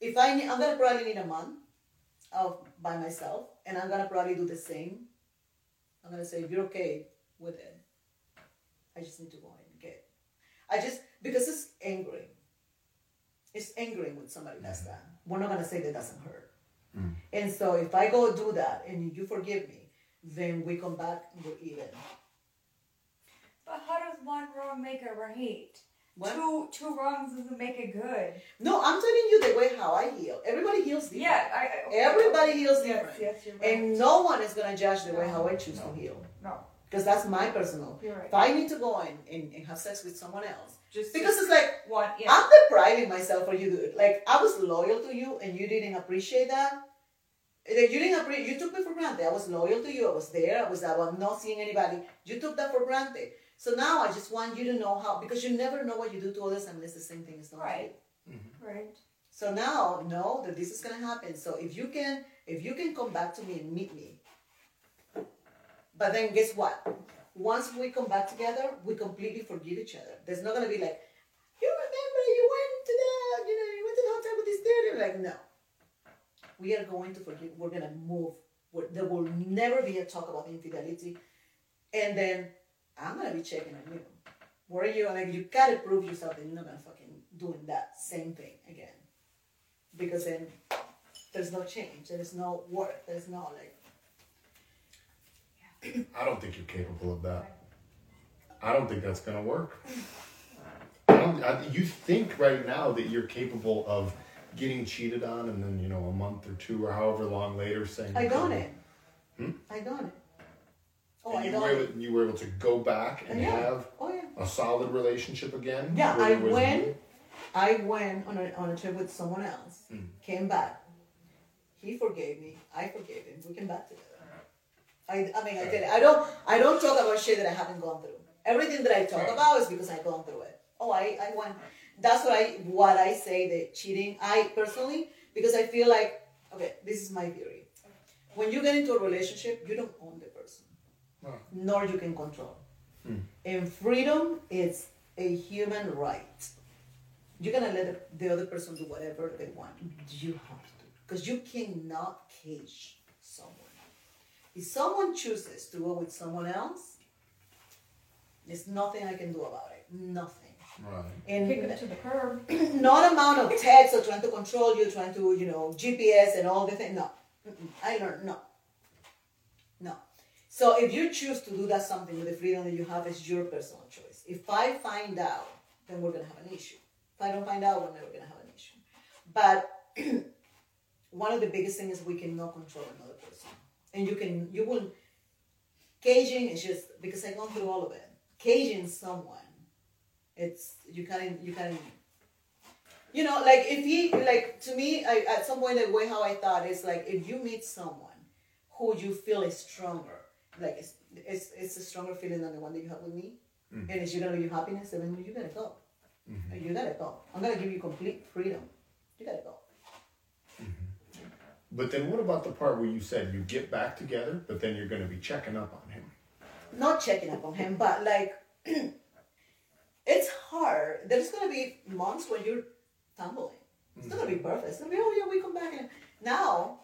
if I need, I'm gonna probably need a month of by myself, and I'm gonna probably do the same. I'm gonna say if you're okay with it, I just need to go and get. I just because it's angering. It's angering when somebody does that. Mm-hmm. We're not gonna say that doesn't hurt. Mm. And so if I go do that and you forgive me, then we come back and we're even.
But how does one wrong make a right?
What?
Two two wrongs doesn't make it good.
No, I'm telling you the way how I heal. Everybody heals different.
Yeah, I. I
Everybody heals
Yes,
different.
yes, you're right.
And no one is gonna judge the way how I choose to heal.
no,
Because that's my personal.
You're right.
If I need to go in and, and have sex with someone else,
just
because it's like
one. Yeah.
I'm depriving myself for you do it. Like I was loyal to you and you didn't appreciate that. Like, you didn't appreciate. You took me for granted. I was loyal to you. I was there. I was. I was not seeing anybody. You took that for granted. So now I just want you to know how because you never know what you do to others unless the same thing is done to you.
Right. Mm-hmm. Right.
So now know that this is gonna happen. So if you can, if you can come back to me and meet me, but then guess what? Once we come back together, we completely forgive each other. There's not gonna be like, you remember you went to the, you know, you went to the hotel with this dude. Like no, we are going to forgive. We're gonna move. We're, there will never be a talk about infidelity, and then I'm gonna be checking on you. Where are you? Like you gotta prove yourself that you're not gonna fucking doing that same thing again, because then there's no change. There's no work. There's no like.
I don't think you're capable of that. I don't think that's gonna work. I don't, I, you think right now that you're capable of getting cheated on, and then you know a month or two or however long later saying
I
got
it. Hmm? I got it. Oh,
And you were, able, you were able to go back and
Yeah.
have
Oh yeah.
a solid relationship again.
Yeah, I went. I went on a on a trip with someone else.
Hmm.
Came back. He forgave me. I forgave him. We came back together. I, I mean, I did. I don't. I don't talk about shit that I haven't gone through. Everything that I talk
Right.
about is because I've gone through it. Oh, I, I went. That's what I what I say that cheating. I personally because I feel like okay, this is my theory. When you get into a relationship, you don't own the person, nor you can control. Hmm. And freedom is a human right. You're gonna let the, the other person do whatever they want. Mm-hmm. You have to, because you cannot cage someone. If someone chooses to go with someone else, there's nothing I can do about it. Nothing.
Right.
And
Kick it to the curb.
not amount of text or trying to control you, trying to, you know, GPS and all the things. No. I learned no. No. So if you choose to do that something with the freedom that you have, it's your personal choice. If I find out, then we're gonna have an issue. If I don't find out, we're never gonna have an issue. But one of the biggest things is we cannot control another person. And you can you will caging is just because I've gone through all of it. Caging someone it's you can you can you know like if he like to me I, at some point the way how i thought is like if you meet someone who you feel is stronger. Like it's it's, it's a stronger feeling than the one that you have with me. Mm-hmm. And it's you're gonna give happiness, then you gotta go. Mm-hmm. You gotta go. I'm gonna give you complete freedom. You gotta go. Mm-hmm.
But then what about the part where you said you get back together, but then you're going to be checking up on him?
Not checking up on him, but like it's hard. There's gonna be months when you're tumbling. It's not gonna be perfect. It's gonna be oh yeah, we come back and now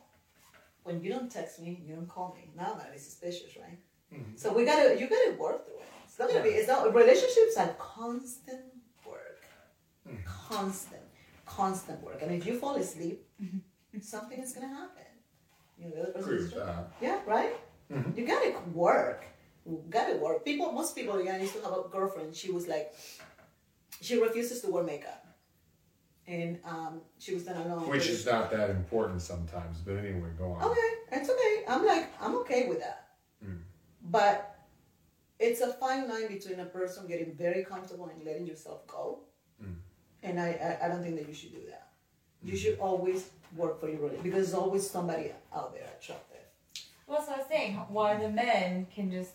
when you don't text me, you don't call me. Now I'm gonna be suspicious, right? Mm-hmm. So we gotta you gotta work through it. It's not gonna be it's not relationships are constant work. Mm-hmm. Constant. Constant work. And if you fall asleep, mm-hmm. something is gonna happen. You know, the other person
Agree
is
with uh-huh. that.
yeah, right? You gotta work. You gotta work. People, most people, yeah, I used to have a girlfriend. She was like, she refuses to wear makeup. And um, she was done alone.
Which is not that important sometimes, but anyway, go on.
Okay, it's okay. I'm like, I'm okay with that. Hmm. But it's a fine line between a person getting very comfortable and letting yourself go. Hmm. And I, I, I don't think that you should do that. You hmm. should always work for your relationship because there's always somebody out there attractive.
Well, that's what I was saying. Why the men can just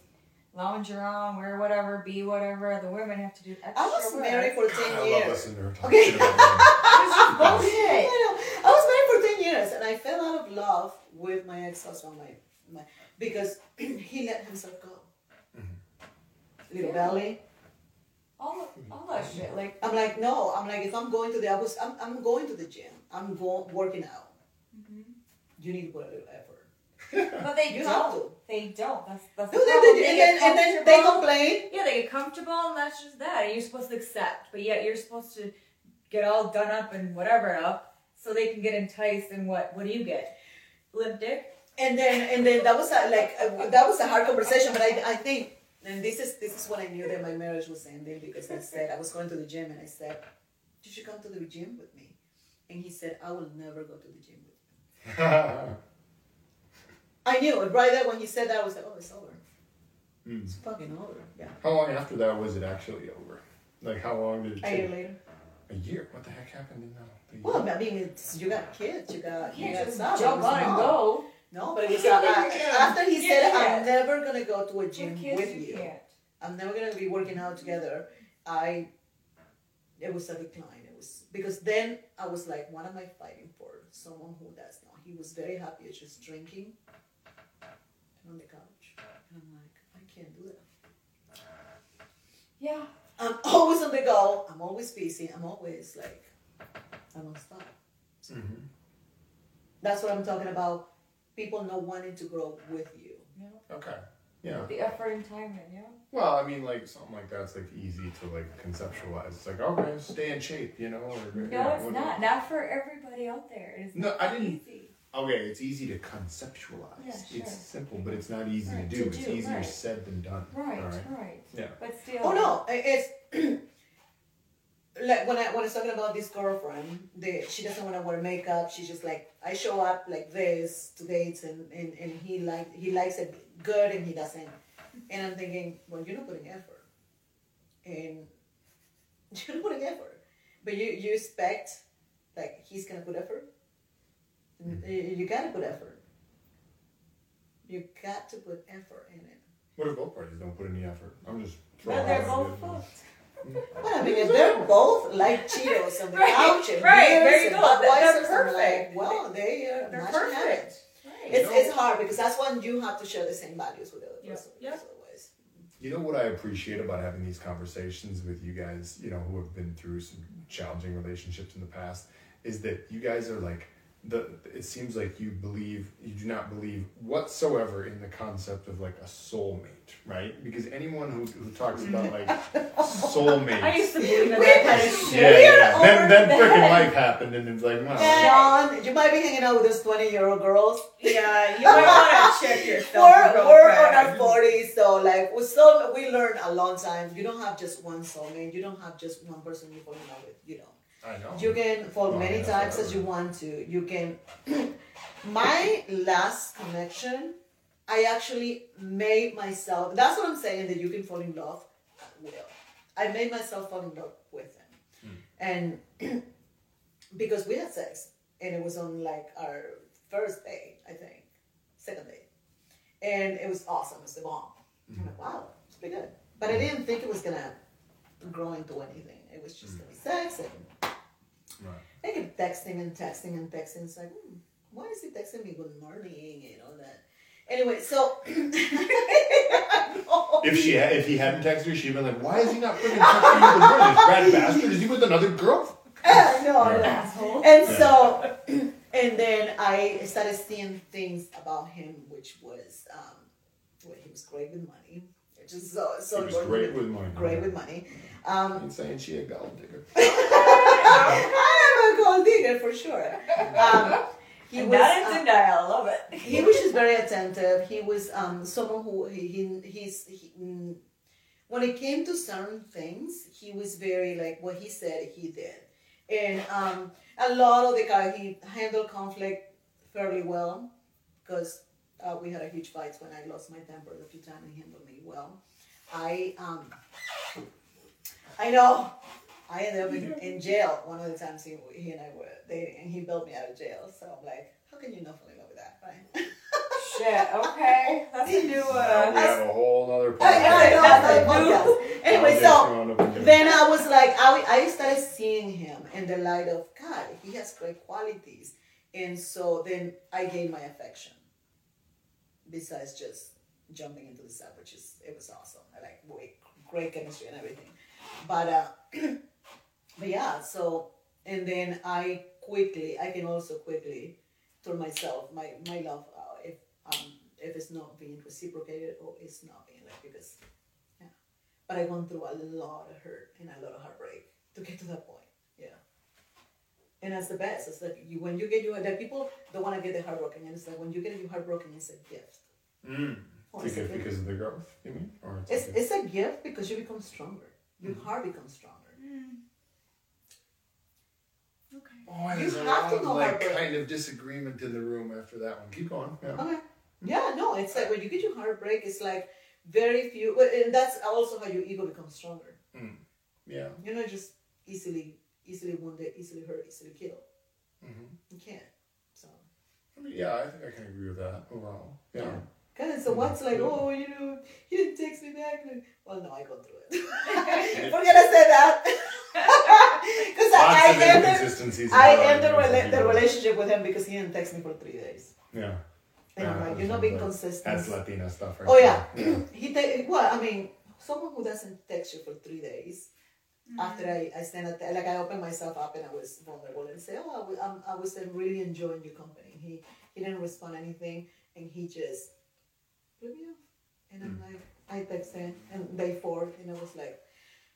lounge around, wear whatever, be whatever. The women have to do extra
I was
work.
married for 10
God, I love
years.
listening to her talk
Okay.
shit.
Bullshit.
I was married for 10 years and I fell out of love with my ex-husband my, my, because he let himself go. Mm-hmm. Little
Yeah.
belly.
All, all that shit. Like,
I'm like, no. I'm like, if I'm going to the, I was, I'm, I'm going to the gym. I'm going, working out. Mm-hmm. You need to put a little effort.
but they
You
don't. They don't. That's that's
No,
the
they,
problem.
they, and, then, and then they complain.
Yeah, they get comfortable, and that's just that. And you're supposed to accept, but yet you're supposed to get all done up and whatever up, so they can get enticed. And what? What do you get? Limp dick.
And then, and then that was a, like, uh, that was a hard conversation, but I, I think, and this is, this is when I knew that my marriage was ending because I said, I was going to the gym and I said, Did you should come to the gym with me. And he said, I will never go to the gym with you. I knew it right there when he said that. I was like, oh, it's over. It's fucking over. Yeah.
how long after that was it actually over? Like, how long did it
A
take?
year later.
A year? What the heck happened in that? the
Well. I mean, it's you got kids, you got
You
you got stuff.
jump on and
no.
go.
No, but it was uh, uh, after he said,
Yeah.
"I'm never gonna go to a gym
With kids,
with
you
you. I'm never gonna be working out together." I, it was a decline. It was because then I was like, "What am I fighting for?" Someone who does not. He was very happy at just drinking on the couch, and I'm like, I can't do that.
Yeah.
I'm always on the go. I'm always busy. I'm always like, I don't stop.
Mhm.
That's what I'm talking about. People not wanting to grow with you.
yeah.
Okay. Yeah.
The effort and time, and yeah.
Well, I mean, like something like that's like easy to like conceptualize. It's like, okay, stay in shape, you know. Or,
No,
yeah,
it's not. Not for everybody out there. It is
No,
not
I didn't-
Easy.
Okay, it's easy to conceptualize.
Yeah, sure.
It's simple, but it's not easy
Right,
to
to
do. It's
do,
easier
right.
said than done.
Right,
All right.
right.
Yeah.
But still.
Oh no, it's like when I when I was talking about this girlfriend, the, she doesn't want to wear makeup. She's just like I show up like this to dates, and, and, and he like he likes it good, and he doesn't. And I'm thinking, well, you're not putting effort, and you're not putting effort, but you you expect like he's gonna put effort. Mm-hmm. You, you gotta put effort. You got to put effort in it.
What if both parties don't put any effort? I'm just
But
throwing
they're both
ideas.
fucked.
Well, I mean, if they're both like Cheetos on the
Right,
couch and
right, there you
and
go. They're perfect.
Like, well, they are
They're perfect.
habits.
Right.
It's
know-
it's hard because that's when you have to share the same values with the other
Yep,
person.
yep.
because Otherwise,
You know what I appreciate about having these conversations with you guys, you know, who have been through some challenging relationships in the past, is that you guys are like the it seems like you believe you do not believe whatsoever in the concept of like a soulmate, right? Because anyone who, who talks about like soulmates
I used to believe in that kind of shit.
yeah, yeah. Then then
the
freaking life happened and it's like, wow.
Sean, you might be hanging out with those twenty-year-old girls.
Yeah, you might want to check yourself.
We're, we're on our forties, so like we still we learn a long time. You don't have just one soulmate. You don't have just one person you fall in love with. You
know.
You can fall
Oh,
many
yeah,
times as you want to. You can. my last connection, I actually made myself. That's what I'm saying. That you can fall in love at will. I made myself fall in love with him, and because we had sex, and it was on like our first day, I think, second day, and it was awesome. It was the bomb. I'm like, wow, it's pretty good. But I didn't think it was gonna grow into anything. It was just gonna be sex and
Right.
I kept texting and texting and texting. It's like, hmm, why is he texting me good morning and all that? Anyway, so
If she had, if he hadn't texted her, she'd been like, "Why is he not freaking texting you the morning? This rat bastard! Is he with another girl?"
no, no.
Asshole.
And so, and then I started seeing things about him, which was, um, well, he was great with money. Which is so, so
He was great with money.
Great with money. Um,
Ain't saying she a gold digger.
I am a gold digger for sure. Um, he
And
was.
that
uh,
in dial. I love it.
he was just very attentive. He was um, someone who he, he he's he, mm, when it came to certain things, he was very like what he said he did, and um, a lot of the guy he handled conflict fairly well because uh, we had a huge fight when I lost my temper a few times. He handled me well. I um, I know. I ended up in, in jail one of the times he, he and I were dating, and he bailed me out of jail. So I'm like, how can you not fall in love with that, right?
Shit. Okay, that's a new. Uh,
we have a whole other
I, I know,
That's a new-
podcast. Anyway, so then I was like, I, I started seeing him in the light of God. He has great qualities, and so then I gained my affection. Besides just jumping into the set, which is it was awesome. I like way great chemistry and everything, but uh, but yeah. So and then I quickly, I can also quickly turn myself my my love uh, if um if it's not being reciprocated or it's not being like because yeah. But I went through a lot of hurt and a lot of heartbreak to get to that point. Yeah. And that's the best. It's like you when you get your that people don't want to get their heart broken, and it's like when you get your heartbroken, it's a gift.
Mm.
Oh, it's, a
Because,
gift.
because of the growth, you mean? Or it's,
it's,
okay.
it's a gift because you become stronger. Your heart becomes stronger.
okay.
Oh,
You have to know
like
heartbreak.
kind of disagreement in the room after that one. Keep going. Yeah.
Okay. Hmm. Yeah, no, it's like when you get your heartbreak, it's like very few, and that's also how your ego becomes stronger. Hmm.
Yeah.
You're not just easily, easily wounded, easily hurt, easily killed.
hmm
You can't. So.
I mean, yeah, I think I can agree with that oh, overall. Yeah.
Yeah. Kind so mm-hmm. what's like, oh, you know, you didn't text me back. Like, well, no, I go through it. We're gonna say that because I,
of
I ended, I ended rela- the relationship with him because he didn't text me for three days.
Yeah.
And I'm like, you're not being
like-
consistent.
That's Latina stuff, right?
Oh yeah,
there.
he te- well, I mean, someone who doesn't text you for three days after I I sent it, like I opened myself up and I was vulnerable and say, oh, I was, um, I was really enjoying your company. He he didn't respond anything and he just blew me off. And I'm like, I texted and day four and I was like,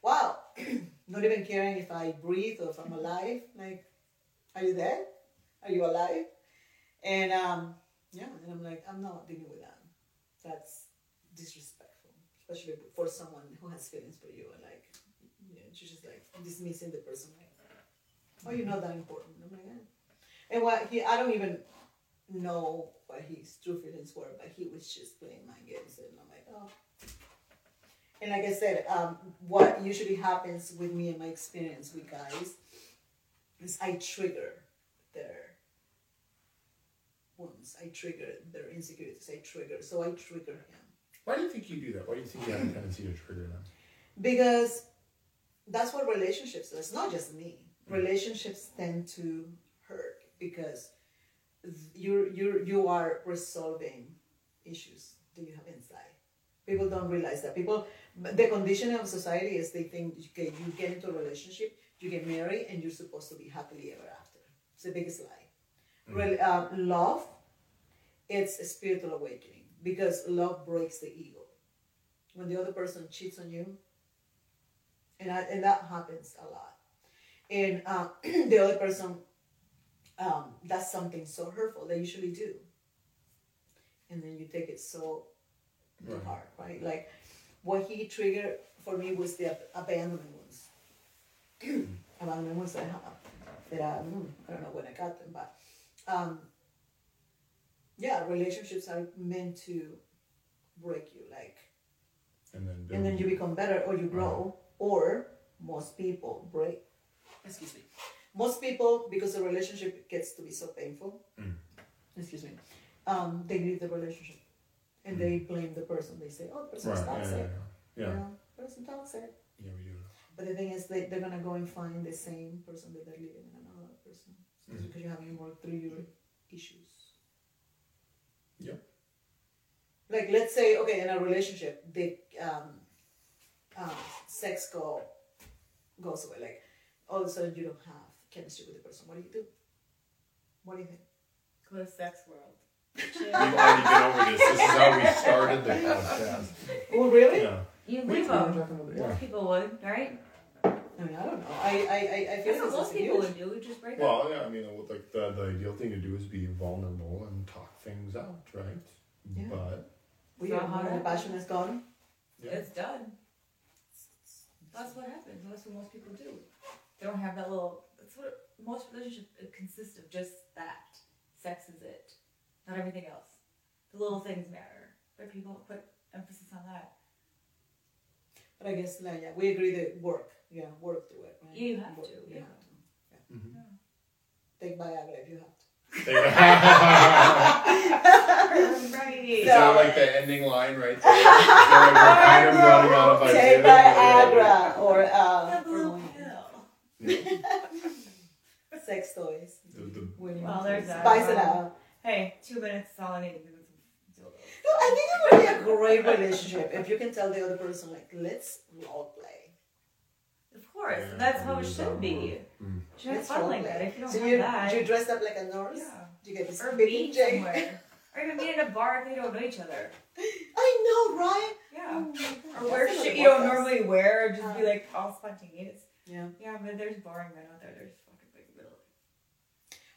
wow, not even caring if I breathe or if I'm alive. Like, are you there? Are you alive? And um, yeah, and I'm like, I'm not dealing with that. That's disrespectful, especially for someone who has feelings for you. And like, you know, you're just like dismissing the person like, oh, you're not that important. I'm like, eh. and what he, I don't even know what his true feelings were, but he was just playing my games, and I'm like, oh. And like I said, um, what usually happens with me and my experience with guys is I trigger their wounds. I trigger their insecurities. I trigger. So I trigger him
Why do you think you do that? Why do you think you have a tendency to trigger them?
because that's what relationships do. It's not just me. Relationships tend to hurt because you you you are resolving issues that you have inside. People don't realize that. People, the conditioning of society is they think okay, you get into a relationship, you get married, and you're supposed to be happily ever after. It's the biggest lie. Rel- uh, love, it's a spiritual awakening because love breaks the ego. When the other person cheats on you, and I, and that happens a lot, and uh, the other person um, does something so hurtful, they usually do, and then you take it so to
Right.
heart, right? Like what he triggered for me was the ab- abandonment wounds. abandonment wounds I have. That I, mm, I don't know when I got them, but um, yeah, relationships are meant to break you, like,
And then
and then you become better or you grow, or most people break. Excuse me. Most people, because the relationship gets to be so painful,
Mm.
excuse me, um, they leave the relationship and they blame the person. They say, "Oh, the person's
Right. Yeah.
toxic."
Yeah. Yeah.
You know, person toxic.
Yeah, we do.
But the thing is, they, they're gonna go and find the same person that they're leaving in another person
Mhm.
because you haven't worked through your issues.
Yep.
Like let's say, okay, in a relationship, the um, um, sex go goes away. Like all of a sudden, you don't have chemistry with the person. What do you do? What do you think?
Go to sex world.
We've already been over this. This is how we started the podcast.
Oh, really?
Yeah.
You
We-
leave them. Most
yeah.
people would, right?
I mean, I don't know. I I I, I feel
That's what most people would do. Just break up.
Well, yeah, I mean, like the, the ideal thing to do is be vulnerable and talk things out, right?
Yeah.
But
We
So
are
how
when the
that-
passion is gone.
yeah.
It's done. That's what happens. That's what most people do. They don't have that little. That's what most relationships consist of. Just that. Sex is it. Not everything else. The little things matter, but people put emphasis on that.
But I guess like, yeah, we agree that work. Yeah, work through it. Right?
You have
Work,
to,
You
yeah.
have to. Yeah. Take Viagra if you have to.
Is that like the ending line right there? Is that like we're kind of running out of
Take
ideas?
Viagra or uh,
The blue pill.
Sex toys.
The- the-
Well, there's that.
Spice it up.
Hey, two minutes is all I need.
No, I think it would be a great relationship if you can tell the other person like, let's role play.
Of course,
Yeah,
that's how it should be.
Mm.
Should have
Let's
fun
role
like
play.
that. If you don't
so
have
you
that,
you dressed up like a nurse.
yeah.
You get this
Or meet
J.
somewhere. or even meet in a bar if they don't know each other.
I know, right?
Yeah.
Oh
Or
that's
wear
another
shit you don't normally wear, or just
Uh,
be like all spontaneous.
Yeah.
Yeah, but there's boring men out there. There's fucking big middle.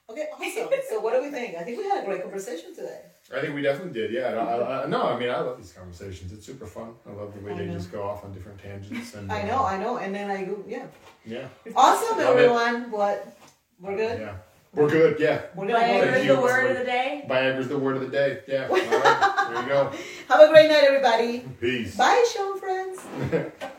Okay, awesome. so what do we think? I think we had a great conversation today.
I think we definitely did. Yeah. I, I, I, no, I mean, I love these conversations. It's super fun. I love the way
I
they
know.
just go off on different tangents. And
I
uh,
know, I know, and then I go, yeah.
Yeah.
Awesome,
Love it.
everyone. What? We're good.
Yeah. We're good. Yeah.
We're gonna
Viagra's the word of the day.
Viagra's the word of the day. Yeah. All right. There you go.
Have a great night, everybody.
Peace.
Bye, Sean friends.